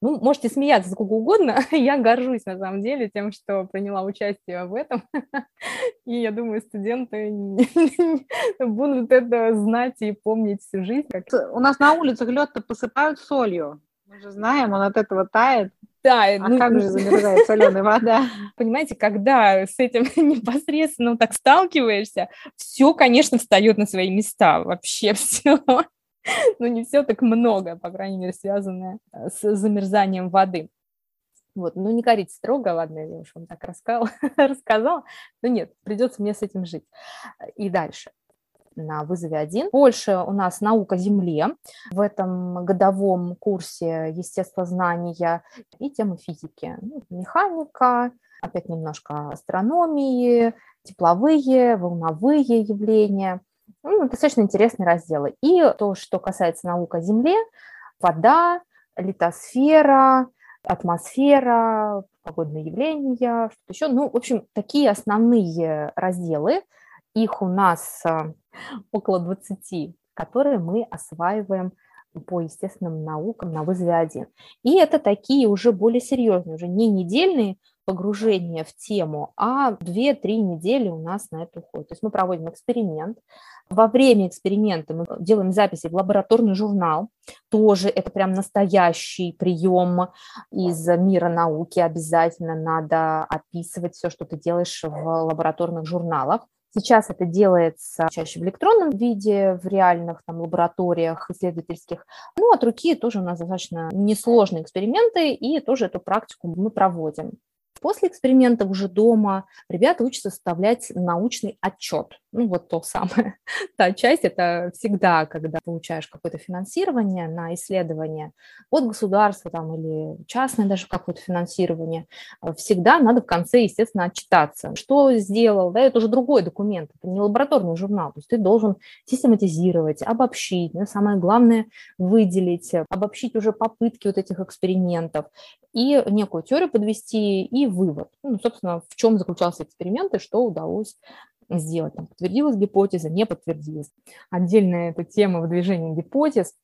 Ну, можете смеяться сколько угодно, я горжусь на самом деле тем, что приняла участие в этом, и я думаю, студенты будут это знать и помнить всю жизнь. У нас на улицах лед-то посыпают солью. Мы же знаем, он от этого тает. Да, а ну, как же замерзает соленая вода? Понимаете, когда с этим непосредственно так сталкиваешься, все, конечно, встает на свои места, вообще все. Но не все так много, по крайней мере, связанное с замерзанием воды. Вот, ну не корите строго, ладно, я уж вам так рассказала, рассказала, но нет, придется мне с этим жить. И дальше. на вызове один. Больше у нас наука Земле в этом годовом курсе естествознания и тема физики. Ну, механика, опять немножко астрономии, тепловые, волновые явления. Ну, достаточно интересные разделы. И то, что касается наук о Земле, вода, литосфера, атмосфера, погодные явления, что-то еще. Ну, в общем, такие основные разделы. Их у нас а, около 20, которые мы осваиваем по естественным наукам на вызове один. И это такие уже более серьезные, уже не недельные погружения в тему, а 2-3 недели у нас на это уходит. То есть мы проводим эксперимент. Во время эксперимента мы делаем записи в лабораторный журнал. Тоже это прям настоящий прием из мира науки. Обязательно надо описывать все, что ты делаешь в лабораторных журналах. Сейчас это делается чаще в электронном виде, в реальных там, лабораториях исследовательских. Ну, от руки тоже у нас достаточно несложные эксперименты, и тоже эту практику мы проводим. После эксперимента уже дома ребята учатся составлять научный отчет. Ну, вот то самое. Та часть – это всегда, когда получаешь какое-то финансирование на исследование от государства там, или частное даже какое-то финансирование, всегда надо в конце, естественно, отчитаться. Что сделал, да, это уже другой документ, это не лабораторный журнал, то есть ты должен систематизировать, обобщить, да, самое главное – выделить, обобщить уже попытки вот этих экспериментов и некую теорию подвести, и вывод. Ну, собственно, в чем заключался эксперимент и что удалось сделать. Там, подтвердилась гипотеза, не подтвердилась. Отдельная эта тема выдвижения гипотез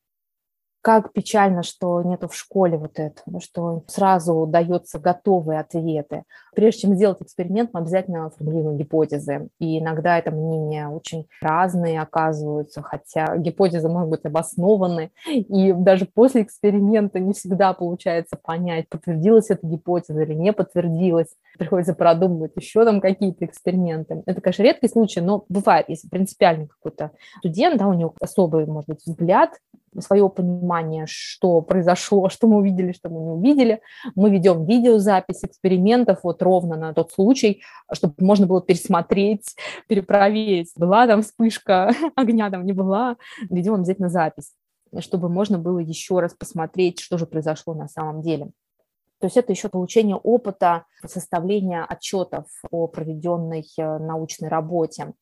как печально, что нету в школе вот этого, что сразу даются готовые ответы. Прежде чем сделать эксперимент, мы обязательно формулируем гипотезы. И иногда это мнения очень разные оказываются, хотя гипотезы могут быть обоснованы. И даже после эксперимента не всегда получается понять, подтвердилась эта гипотеза или не подтвердилась. Приходится продумывать еще там какие-то эксперименты. Это, конечно, редкий случай, но бывает, если принципиально какой-то студент, да, у него особый, может быть, взгляд свое понимание, что произошло, что мы увидели, что мы не увидели. Мы ведем видеозапись экспериментов вот ровно на тот случай, чтобы можно было пересмотреть, перепроверить, была там вспышка огня, там не была. Ведем обязательно запись, чтобы можно было еще раз посмотреть, что же произошло на самом деле. То есть это еще получение опыта составления отчетов о проведенной э, научной работе.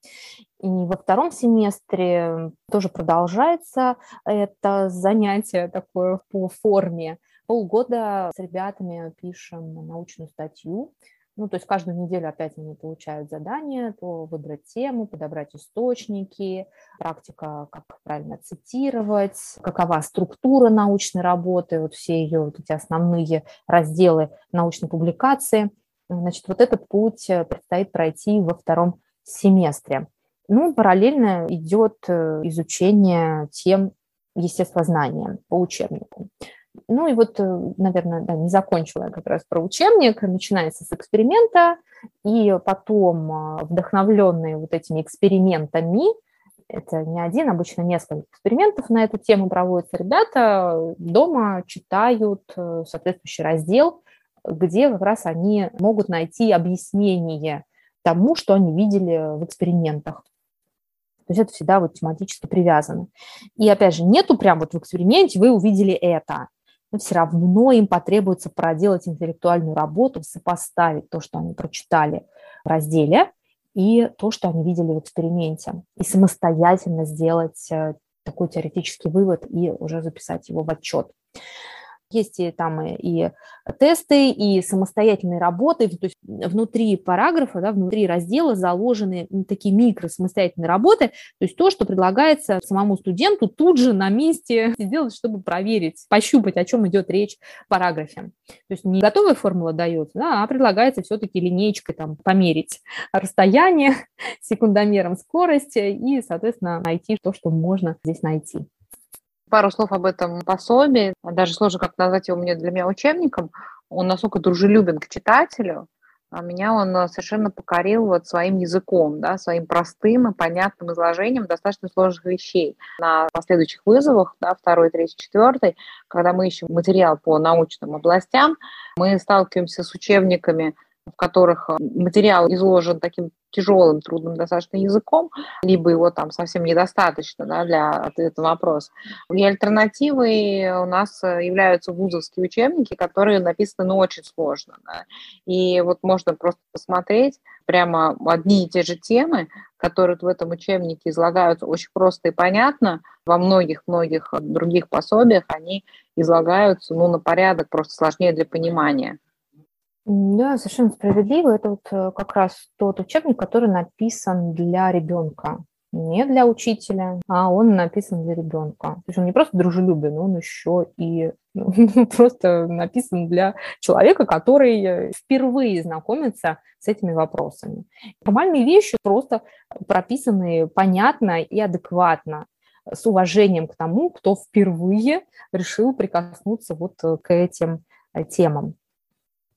И во втором семестре тоже продолжается это занятие такое по форме. Полгода с ребятами пишем научную статью ну, то есть каждую неделю опять они получают задание, то выбрать тему, подобрать источники, практика, как правильно цитировать, какова структура научной работы, вот все ее вот эти основные разделы научной публикации. Значит, вот этот путь э, предстоит пройти во втором семестре. Ну, параллельно идет э, изучение тем естествознания по учебнику. Ну и вот, э, наверное, да, не закончила я как раз про учебник. Начинается с эксперимента, и потом, а, вдохновленные вот этими экспериментами, это не один, обычно несколько экспериментов на эту тему проводятся, ребята дома читают э, соответствующий раздел, где как раз они могут найти объяснение тому, что они видели в экспериментах. То есть это всегда вот тематически привязано. И опять же, нету прям вот в эксперименте вы увидели это но все равно им потребуется проделать интеллектуальную работу, сопоставить то, что они прочитали в разделе, и то, что они видели в эксперименте, и самостоятельно сделать э, такой теоретический вывод и уже записать его в отчет. Есть и там и тесты, и самостоятельные работы, то есть внутри параграфа, да, внутри раздела заложены такие микро самостоятельные работы, то есть то, что предлагается самому студенту тут же на месте сделать, чтобы проверить, пощупать, о чем идет речь в параграфе. То есть не готовая формула дается, да, а предлагается все-таки линейкой там померить расстояние секундомером скорости и, соответственно, найти то, что можно здесь найти. Пару слов об этом пособии. Даже сложно как назвать его мне для меня учебником. Он настолько дружелюбен к читателю, а меня он совершенно покорил вот своим языком, да, своим простым и понятным изложением достаточно сложных вещей. На последующих вызовах, да, второй, третий, четвертый, когда мы ищем материал по научным областям, мы сталкиваемся с учебниками в которых э, материал изложен таким тяжелым, трудным достаточно языком, либо его там совсем недостаточно да, для ответа на вопрос. И альтернативой у нас э, являются вузовские учебники, которые написаны ну, очень сложно. Да. И вот можно просто посмотреть прямо одни и те же темы, которые в этом учебнике излагаются очень просто и понятно, во многих-многих других пособиях они излагаются ну, на порядок просто сложнее для понимания. Да, совершенно справедливо. Это вот э, как раз тот учебник, который написан для ребенка, не для учителя, а он написан для ребенка. То есть он не просто дружелюбен, он еще и ну, просто написан для человека, который впервые знакомится с этими вопросами. Формальные вещи просто прописаны понятно и адекватно с уважением к тому, кто впервые решил прикоснуться вот к этим темам.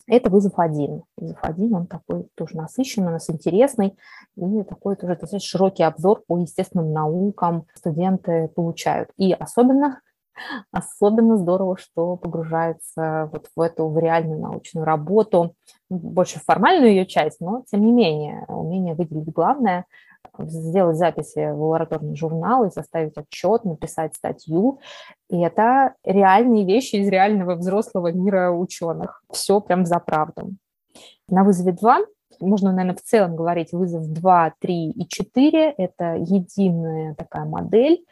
Это вызов один. Вызов один, он такой тоже насыщенный, у нас интересный, и такой тоже достаточно широкий обзор по естественным наукам студенты получают. И особенно Особенно здорово, что погружается вот в эту в реальную научную работу, больше в формальную ее часть, но тем не менее умение выделить главное, сделать записи в лабораторный журнал и составить отчет, написать статью. И это реальные вещи из реального взрослого мира ученых. Все прям за правду. На вызове 2 можно, наверное, в целом говорить вызов 2, 3 и 4. Это единая такая модель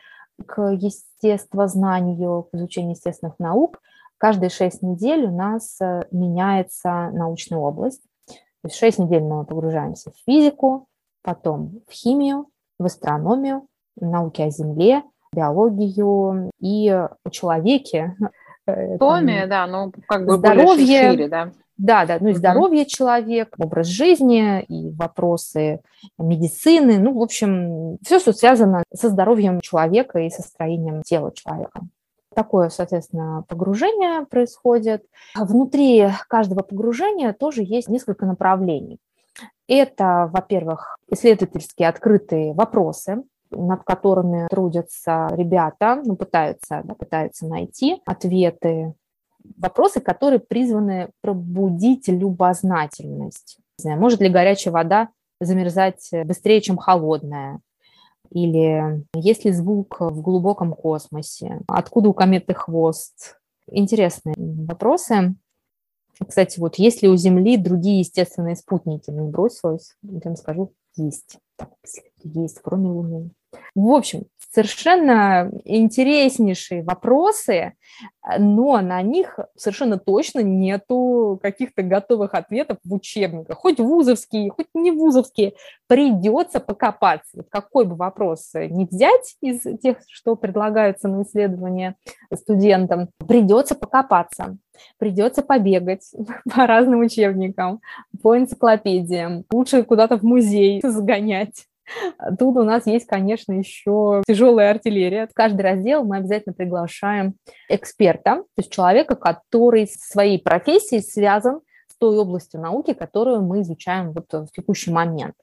к естествознанию, к изучению естественных наук. Каждые 6 недель у нас э, меняется научная область. То есть 6 недель мы погружаемся в физику, потом в химию, в астрономию, в науки о Земле, биологию и о человеке. Э, Томе, да, ну как бы здоровье, шире, да. Да, да, ну и здоровье mm-hmm. человека, образ жизни и вопросы медицины, ну, в общем, все, что связано со здоровьем человека и со строением тела человека. Такое, соответственно, погружение происходит. Внутри каждого погружения тоже есть несколько направлений. Это, во-первых, исследовательские открытые вопросы, над которыми трудятся ребята, ну, пытаются, да, пытаются найти ответы. Вопросы, которые призваны пробудить любознательность. Не знаю, может ли горячая вода замерзать быстрее, чем холодная? Или есть ли звук в глубоком космосе? Откуда у кометы хвост? Интересные вопросы. Кстати, вот есть ли у Земли другие естественные спутники? Не бросилась, я вам скажу, есть. Есть, кроме Луны. В общем, совершенно интереснейшие вопросы, но на них совершенно точно нету каких-то готовых ответов в учебниках. Хоть вузовские, хоть не вузовские. Придется покопаться. Какой бы вопрос не взять из тех, что предлагаются на исследование студентам, придется покопаться. Придется побегать по разным учебникам, по энциклопедиям. Лучше куда-то в музей сгонять Тут у нас есть, конечно, еще тяжелая артиллерия. В каждый раздел мы обязательно приглашаем эксперта, то есть человека, который своей профессией связан с той областью науки, которую мы изучаем вот в текущий момент.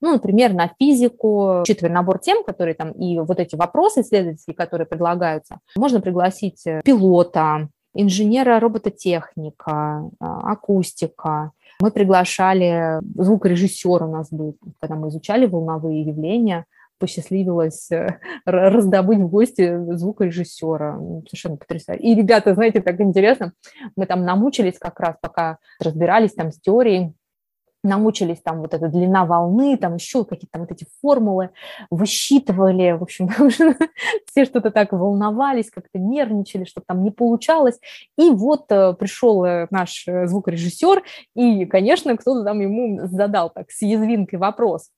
Ну, например, на физику, учитывая набор тем, которые там, и вот эти вопросы исследовательские, которые предлагаются, можно пригласить пилота, инженера робототехника, а, акустика, мы приглашали, звукорежиссер у нас был, когда мы изучали волновые явления, посчастливилось э, раздобыть в гости звукорежиссера. Совершенно потрясающе. И, ребята, знаете, так интересно, мы там намучились как раз, пока разбирались там с теорией, намучились там вот эта длина волны, там еще какие-то там вот эти формулы, высчитывали, в общем, все что-то так волновались, как-то нервничали, что там не получалось. И вот э, пришел э, наш э, звукорежиссер, и, конечно, кто-то там ему задал так с язвинкой вопрос.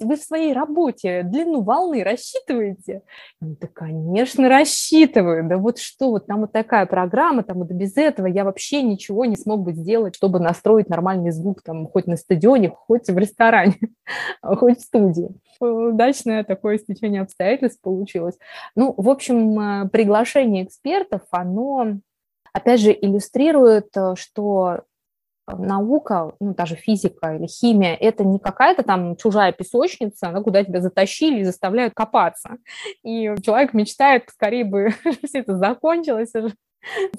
Вы в своей работе длину волны рассчитываете? Да, конечно, рассчитываю. Да вот что, вот там вот такая программа, там вот без этого я вообще ничего не смог бы сделать, чтобы настроить нормальный звук там хоть на стадионе, хоть в ресторане, хоть в студии. Удачное такое стечение обстоятельств получилось. Ну, в общем, э, приглашение экспертов, оно, опять же, иллюстрирует, э, что наука, ну, даже физика или химия, это не какая-то там чужая песочница, она куда тебя затащили и заставляют копаться. И человек мечтает, скорее бы все это закончилось,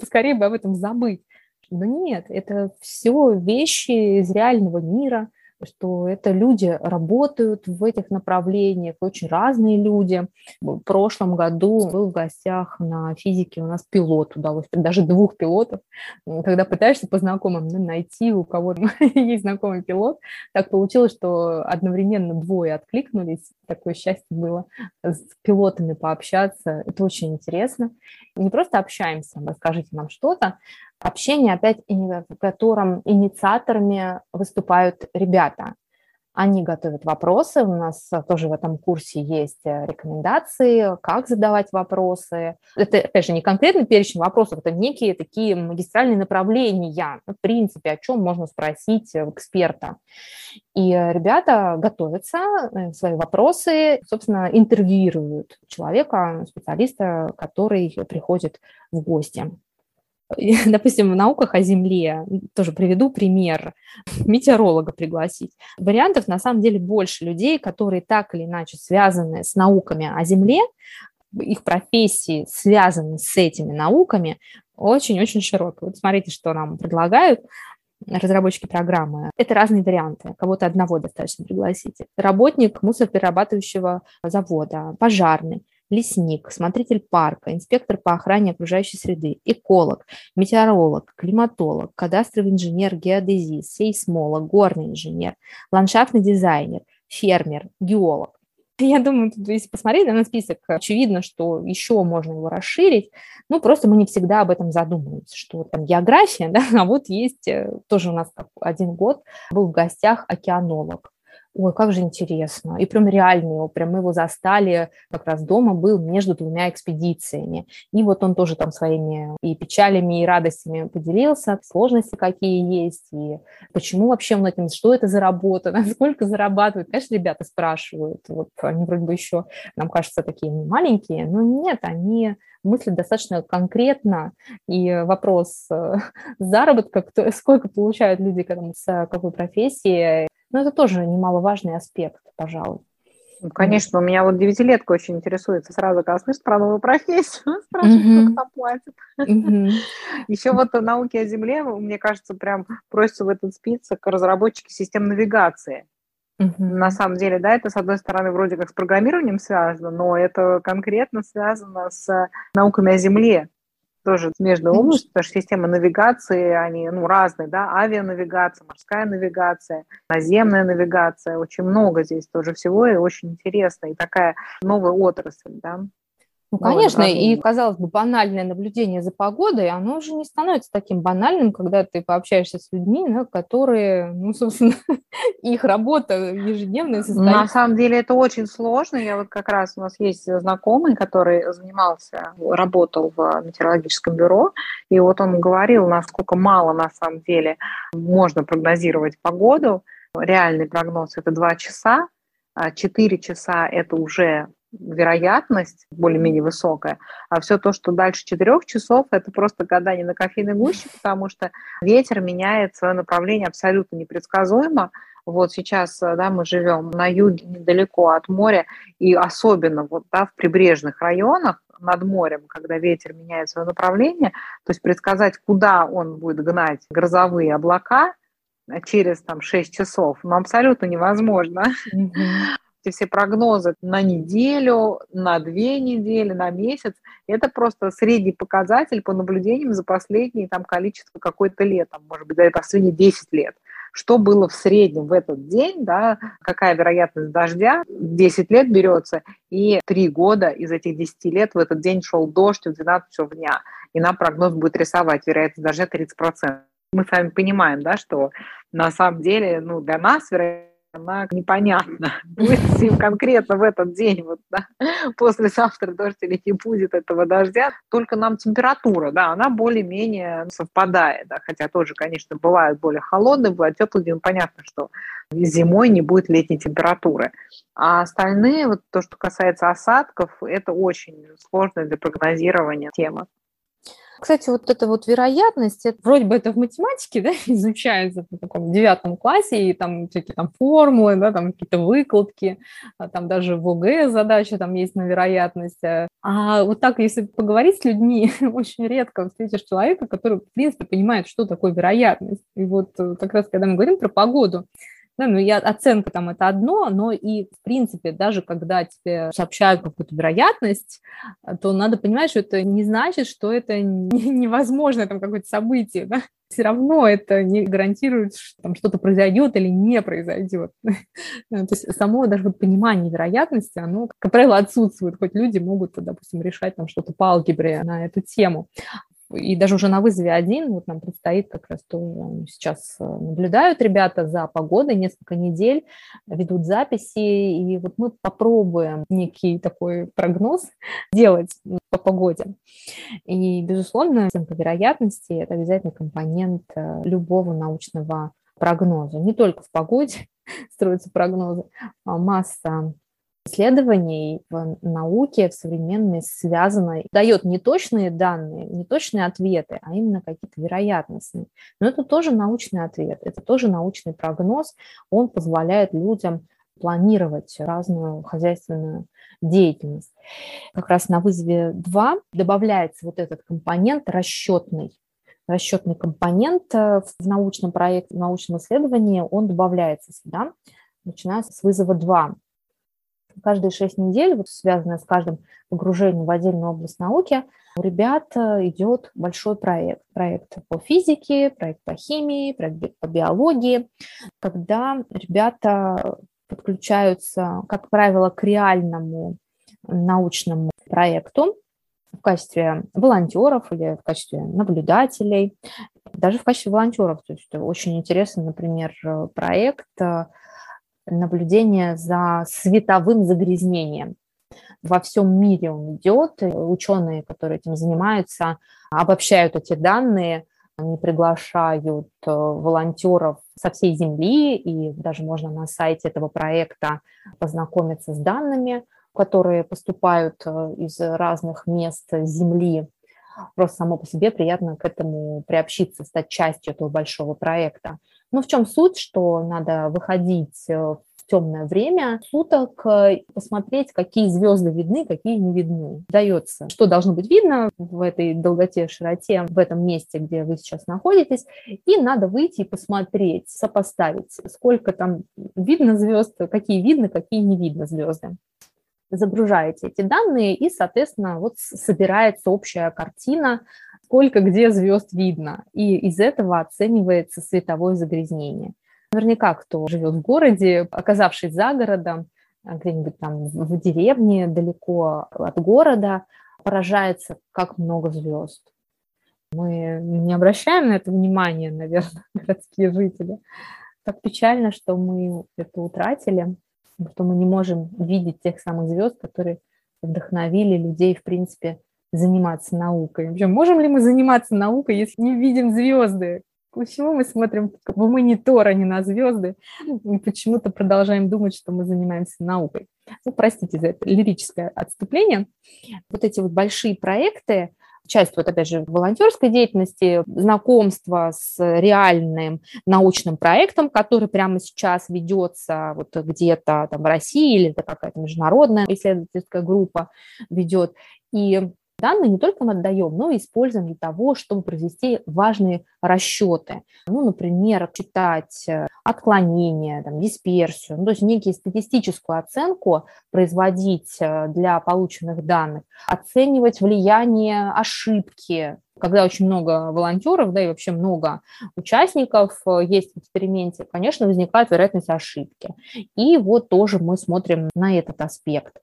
скорее бы об этом забыть Но нет, это все вещи из реального мира, что это люди работают в этих направлениях, очень разные люди. В прошлом году был в гостях на физике у нас пилот, удалось даже двух пилотов. Когда пытаешься по знакомым ну, найти, у кого есть знакомый пилот, так получилось, что одновременно двое откликнулись, такое счастье было с пилотами пообщаться, это очень интересно. Не просто общаемся, расскажите нам что-то, общение, опять, в котором инициаторами выступают ребята. Они готовят вопросы, у нас тоже в этом курсе есть э, рекомендации, как задавать вопросы. Это, опять же, не конкретный перечень вопросов, это некие такие магистральные направления, в принципе, о чем можно спросить эксперта. И ребята готовятся, э, свои вопросы, собственно, интервьюируют человека, специалиста, который приходит в гости. допустим, в науках о Земле, тоже приведу пример, метеоролога пригласить. Вариантов на самом деле больше людей, которые так или иначе связаны с науками о Земле, их профессии связаны с этими науками, очень-очень широкие. Вот смотрите, что нам предлагают разработчики программы. Это разные варианты. Кого-то одного достаточно пригласить. Работник мусороперерабатывающего завода, пожарный, лесник, смотритель парка, инспектор по охране окружающей среды, эколог, метеоролог, климатолог, кадастровый инженер, геодезист, сейсмолог, горный инженер, ландшафтный дизайнер, фермер, геолог. Я думаю, тут, если посмотреть на список, очевидно, что еще можно его расширить. Ну, просто мы не всегда об этом задумываемся, что там география, да, а вот есть э, тоже у нас один год был в гостях океанолог ой, как же интересно. И прям реальный его, прям мы его застали, как раз дома был между двумя экспедициями. И вот он тоже там своими и печалями, и радостями поделился, сложности какие есть, и почему вообще он этим, что это за работа, сколько зарабатывает. Конечно, ребята спрашивают, вот они вроде бы еще, нам кажется, такие маленькие, но нет, они мыслят достаточно конкретно, и вопрос э, заработка, кто, сколько получают люди с какой профессии, но это тоже немаловажный аспект, пожалуй. Ну, конечно, у меня вот девятилетка очень интересуется. Сразу, когда слышит про новую профессию, спрашивает, mm-hmm. сколько там платят. Mm-hmm. Еще вот науки о Земле, мне кажется, прям просится в этот список разработчики систем навигации. Mm-hmm. На самом деле, да, это, с одной стороны, вроде как с программированием связано, но это конкретно связано с науками о Земле тоже смежная область, потому что система навигации, они ну, разные, да, авианавигация, морская навигация, наземная навигация, очень много здесь тоже всего, и очень интересно, и такая новая отрасль, да. Ну, конечно, и, казалось бы, банальное наблюдение за погодой, оно уже не становится таким банальным, когда ты пообщаешься с людьми, да, которые, ну, собственно, их работа ежедневная состоит. На самом деле это очень сложно. Я вот как раз, у нас есть знакомый, который занимался, работал в метеорологическом бюро, и вот он говорил, насколько мало на самом деле можно прогнозировать погоду. Реальный прогноз – это два часа, а четыре часа – это уже вероятность более-менее высокая, а все то, что дальше четырех часов, это просто гадание на кофейной гуще, потому что ветер меняет свое направление абсолютно непредсказуемо. Вот сейчас да, мы живем на юге, недалеко от моря, и особенно вот, да, в прибрежных районах над морем, когда ветер меняет свое направление, то есть предсказать, куда он будет гнать грозовые облака через там, 6 часов, ну, абсолютно невозможно. Mm-hmm эти все прогнозы на неделю, на две недели, на месяц, это просто средний показатель по наблюдениям за последние там количество какое-то лет, там, может быть, за последние 10 лет. Что было в среднем в этот день, да, какая вероятность дождя, 10 лет берется, и 3 года из этих 10 лет в этот день шел дождь в 12 часов дня, и нам прогноз будет рисовать вероятность дождя 30%. Мы с вами понимаем, да, что на самом деле ну, для нас вероятность она непонятна. Будет ли конкретно в этот день, вот, да, послезавтра дождь или не будет этого дождя. Только нам температура, да, она более-менее совпадает, да, хотя тоже, конечно, бывают более холодные, бывают теплые дни, понятно, что зимой не будет летней температуры. А остальные, вот то, что касается осадков, это очень сложная для прогнозирования тема. Кстати, вот эта вот вероятность, это, вроде бы это в математике, да, изучается в таком девятом классе, и там всякие там формулы, да, там какие-то выкладки, а там даже в ОГЭ задача там есть на вероятность. А вот так, если поговорить с людьми, очень редко встретишь человека, который, в принципе, понимает, что такое вероятность. И вот э, как раз, когда мы говорим про погоду, да, ну, я, оценка там это одно, но и, в принципе, даже когда тебе сообщают какую-то вероятность, то надо понимать, что это не значит, что это невозможно, там, какое-то событие, да? Все равно это не гарантирует, что там что-то произойдет или не произойдет. То есть само даже вот понимание вероятности, оно, как правило, отсутствует, хоть люди могут, допустим, решать там что-то по алгебре на эту тему и даже уже на вызове один, вот нам предстоит как раз то, сейчас э, наблюдают ребята за погодой, несколько недель ведут записи, и вот мы попробуем некий такой прогноз делать по погоде. И, безусловно, оценка вероятности – это обязательный компонент э, любого научного прогноза. Не только в погоде строятся прогнозы, а масса исследований в науке, в современной, связано, дает не точные данные, не точные ответы, а именно какие-то вероятностные. Но это тоже научный ответ, это тоже научный прогноз, он позволяет людям планировать разную хозяйственную деятельность. Как раз на вызове 2 добавляется вот этот компонент расчетный. Расчетный компонент э, в научном проекте, в научном исследовании, он добавляется сюда, начиная с вызова 2 каждые шесть недель, вот связанное с каждым погружением в отдельную область науки, у ребят э, идет большой проект. Проект по физике, проект по химии, проект по биологии, когда ребята подключаются, как правило, к реальному научному проекту в качестве волонтеров или в качестве наблюдателей, даже в качестве волонтеров. То есть очень интересный, например, проект э, наблюдение за световым загрязнением. Во всем мире он идет, ученые, которые этим занимаются, обобщают эти данные, они приглашают э, волонтеров со всей Земли, и даже можно на сайте этого проекта познакомиться с данными, которые поступают э, из разных мест Земли. Просто само по себе приятно к этому приобщиться, стать частью этого большого проекта. Ну, в чем суть, что надо выходить э, в темное время суток, э, посмотреть, какие звезды видны, какие не видны. Дается, что должно быть видно в этой долготе, широте, в этом месте, где вы сейчас находитесь, и надо выйти и посмотреть, сопоставить, сколько там видно звезд, какие видно, какие не видно звезды загружаете эти данные, и, соответственно, вот собирается общая картина сколько где звезд видно. И из этого оценивается световое загрязнение. Наверняка, кто живет в городе, оказавшись за городом, а, где-нибудь там в деревне, далеко от города, поражается, как много звезд. Мы не обращаем на это внимания, наверное, городские жители. Так печально, что мы это утратили, что мы не можем видеть тех самых звезд, которые вдохновили людей, в принципе, заниматься наукой. Вообще, можем ли мы заниматься наукой, если не видим звезды? Почему мы смотрим в монитор, а не на звезды? И почему-то продолжаем думать, что мы занимаемся наукой. Ну, простите за это лирическое отступление. Вот эти вот большие проекты, часть, вот опять же, волонтерской деятельности, знакомство с реальным научным проектом, который прямо сейчас ведется вот где-то там в России или это какая-то международная исследовательская группа ведет. И Данные не только мы отдаем, но и используем для того, чтобы произвести важные расчеты. Ну, например, читать э, отклонения, там, дисперсию, ну, то есть некие статистическую оценку производить э, для полученных данных, оценивать влияние ошибки когда очень много волонтеров, да, и вообще много участников э, есть в эксперименте, конечно, возникает вероятность ошибки. И вот тоже мы смотрим на этот аспект.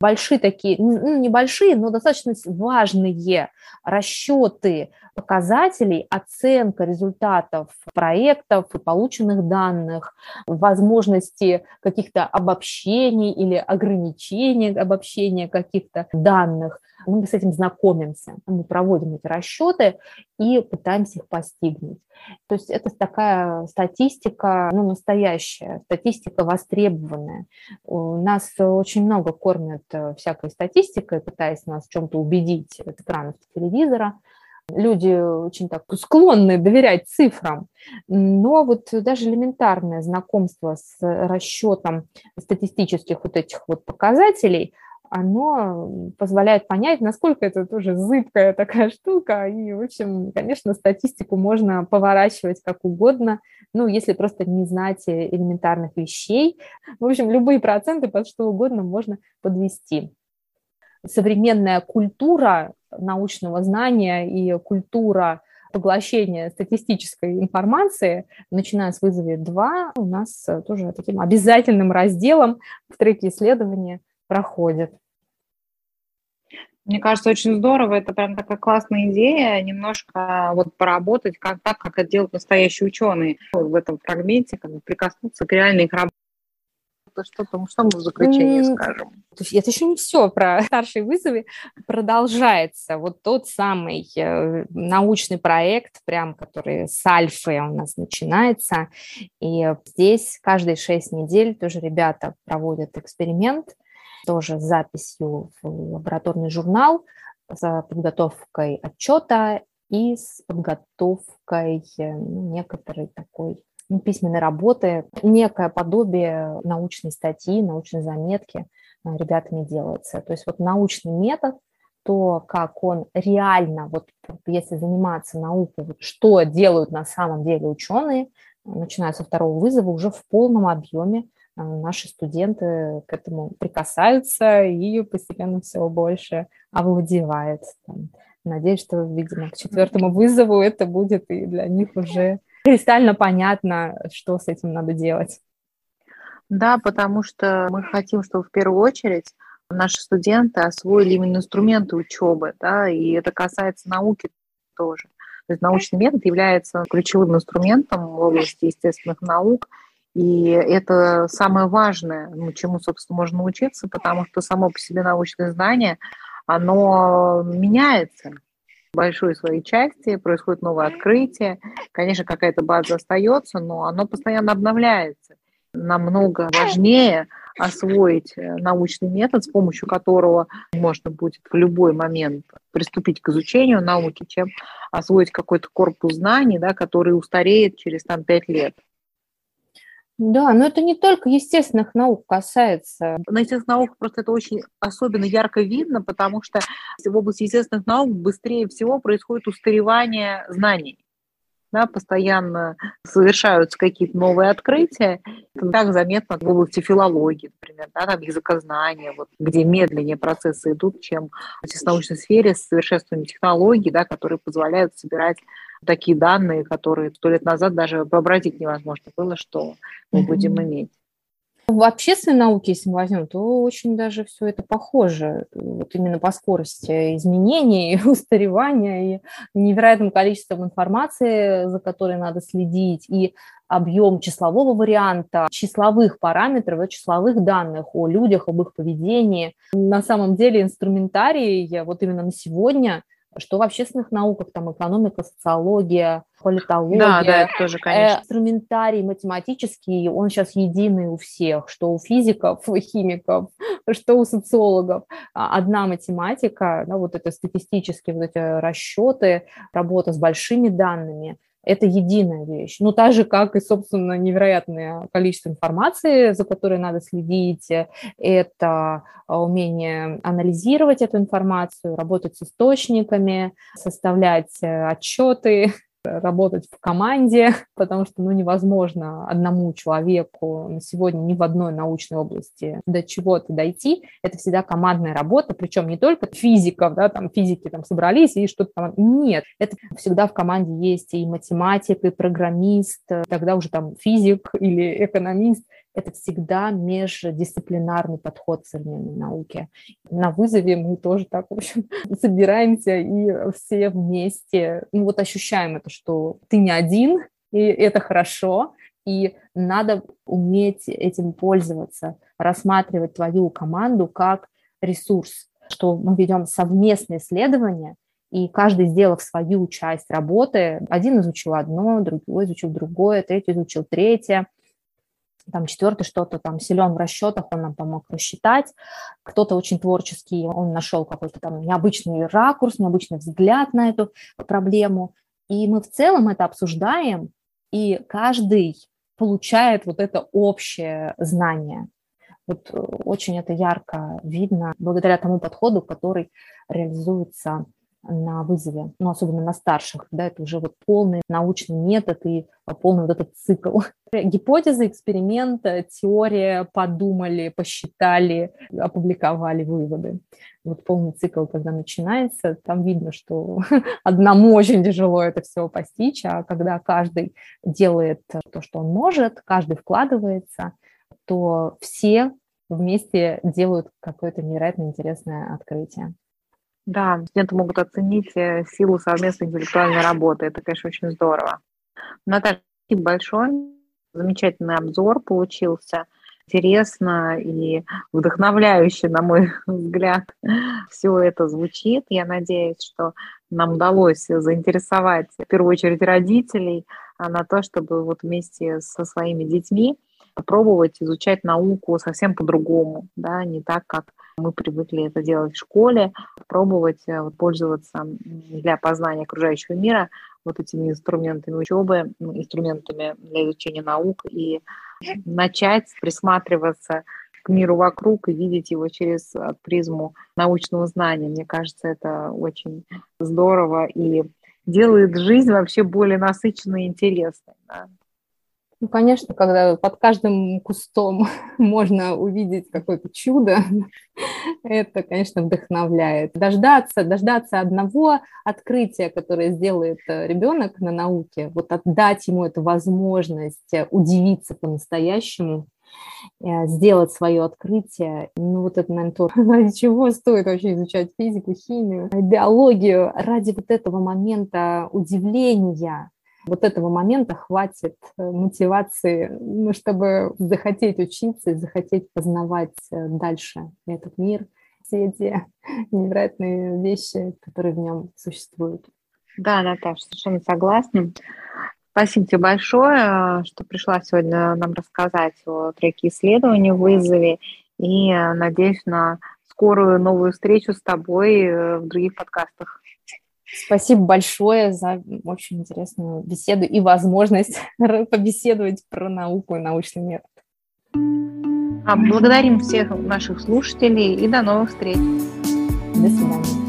Большие такие, ну, небольшие, но достаточно важные расчеты показателей, оценка результатов проектов и полученных данных, возможности каких-то обобщений или ограничений обобщения каких-то данных – мы с этим знакомимся, мы проводим эти расчеты и пытаемся их постигнуть. То есть это такая статистика, ну, настоящая, статистика востребованная. У нас очень много кормят э, всякой статистикой, пытаясь нас в чем-то убедить от экранов телевизора. люди очень так склонны доверять цифрам, но вот даже элементарное знакомство с расчетом статистических вот этих вот показателей – оно позволяет понять, насколько это тоже зыбкая такая штука. И, в общем, конечно, статистику можно поворачивать как угодно, ну, если просто не знать элементарных вещей. В общем, любые проценты под что угодно можно подвести. Современная культура научного знания и культура поглощения статистической информации, начиная с вызове 2, у нас тоже таким обязательным разделом в треке исследования проходит. Мне кажется, очень здорово. Это прям такая классная идея, немножко вот поработать как, так, как это делают настоящие ученые в этом фрагменте, как бы прикоснуться к реальной их работе. Что, -то, что мы в заключение mm, скажем? То есть это еще не все про старшие вызовы. Продолжается вот тот самый э, научный проект, прям который с альфы у нас начинается. И здесь каждые шесть недель тоже ребята проводят эксперимент, тоже с записью в лабораторный журнал, с подготовкой отчета и с подготовкой э, ну, некоторой такой ну, письменной работы, некое подобие научной статьи, научной заметки э, ребятами делается. То есть вот научный метод, то, как он реально, вот если заниматься наукой, вот что делают на самом деле ученые, начиная со второго вызова, уже в полном объеме наши студенты к этому прикасаются и постепенно все больше овладевает. Надеюсь, что, видимо, к четвертому вызову это будет и для них уже кристально понятно, что с этим надо делать. Да, потому что мы хотим, чтобы в первую очередь наши студенты освоили именно инструменты учебы, да, и это касается науки тоже. То есть научный метод является ключевым инструментом в области естественных наук – и это самое важное, ну, чему, собственно, можно научиться, потому что само по себе научное знание, оно меняется в большой своей части, происходит новое открытие. Конечно, какая-то база остается, но оно постоянно обновляется. Намного важнее освоить э, научный метод, с помощью которого можно будет в любой момент приступить к изучению науки, чем освоить какой-то корпус знаний, да, который устареет через там, пять лет. Да, но это не только естественных наук касается. На естественных науках просто это очень особенно ярко видно, потому что в области естественных наук быстрее всего происходит устаревание знаний. Да, постоянно совершаются какие-то новые открытия. Это так заметно в области филологии, например, да, там языкознания, вот, где медленнее процессы идут, чем в научной сфере с совершенствованием технологий, да, которые позволяют собирать такие данные, которые сто лет назад даже вообразить невозможно было, что мы mm-hmm. будем иметь. В общественной науке, если мы возьмем, то очень даже все это похоже. Вот именно по скорости изменений, устаревания и невероятным количеством информации, за которой надо следить, и объем числового варианта, числовых параметров, числовых данных о людях, об их поведении. На самом деле инструментарий вот именно на сегодня что в общественных науках, там экономика, социология, политология, да, да, это тоже, конечно. Э, инструментарий математический, он сейчас единый у всех, что у физиков, у химиков, что у социологов. А, одна математика, да, вот это статистические вот эти расчеты, работа с большими данными – это единая вещь. Ну, так же, как и, собственно, невероятное количество информации, за которой надо следить, это а, умение анализировать эту информацию, работать с источниками, составлять э, отчеты, работать в команде, потому что ну, невозможно одному человеку на сегодня ни в одной научной области до чего-то дойти. Это всегда командная работа, причем не только физиков, да, там физики там собрались и что-то там. Нет, это всегда в команде есть и математик, и программист, тогда уже там физик или экономист это всегда междисциплинарный подход в современной науке. На вызове мы тоже так, в общем, собираемся и все вместе, ну вот ощущаем это, что ты не один, и это хорошо, и надо уметь этим пользоваться, рассматривать твою команду как ресурс, что мы ведем совместное исследование, и каждый, сделав свою часть работы, один изучил одно, другой изучил другое, третий изучил третье, там четвертый что-то там силен в расчетах, он нам помог рассчитать, кто-то очень творческий, он нашел какой-то там необычный ракурс, необычный взгляд на эту проблему, и мы в целом это обсуждаем, и каждый получает вот это общее знание. Вот э, очень это ярко видно благодаря тому подходу, который реализуется на вызове, ну, особенно на старших, да, это уже вот полный научный метод и полный вот этот цикл. Гипотеза, эксперимент, теория, подумали, посчитали, опубликовали выводы. Вот полный цикл, когда начинается, там видно, что одному очень тяжело это все постичь, а когда каждый делает то, что он может, каждый вкладывается, то все вместе делают какое-то невероятно интересное открытие. Да, студенты могут оценить э, силу совместной интеллектуальной работы. Это, конечно, очень здорово. Наташа, спасибо большое. Замечательный обзор получился. Интересно и вдохновляюще, на мой взгляд, все это звучит. Я надеюсь, что нам удалось заинтересовать в первую очередь родителей а, на то, чтобы вот вместе со своими детьми попробовать изучать науку совсем по-другому, да, не так, как мы привыкли это делать в школе, пробовать э, пользоваться для познания окружающего мира вот этими инструментами учебы, инструментами для изучения наук и начать присматриваться к миру вокруг и видеть его через э, призму научного знания. Мне кажется, это очень здорово и делает жизнь вообще более насыщенной и интересной. Да. Ну, конечно, когда под каждым кустом можно увидеть какое-то чудо, это, конечно, вдохновляет. Дождаться, дождаться одного открытия, которое сделает э, ребенок на науке, вот отдать ему эту возможность удивиться по-настоящему, э, сделать свое открытие. Ну, вот это, наверное, то, ради чего стоит вообще изучать физику, химию, биологию, ради вот этого момента удивления, вот этого момента хватит э, мотивации, ну, чтобы захотеть учиться и захотеть познавать э, дальше этот мир, все эти невероятные вещи, которые в нем существуют. Да, Наташа, совершенно согласна. Спасибо тебе большое, что пришла сегодня нам рассказать о треке исследования в вызове. И э, надеюсь на скорую новую встречу с тобой в других подкастах. Спасибо большое за очень интересную беседу и возможность побеседовать про науку и научный метод. А, благодарим всех наших слушателей и до новых встреч. До свидания.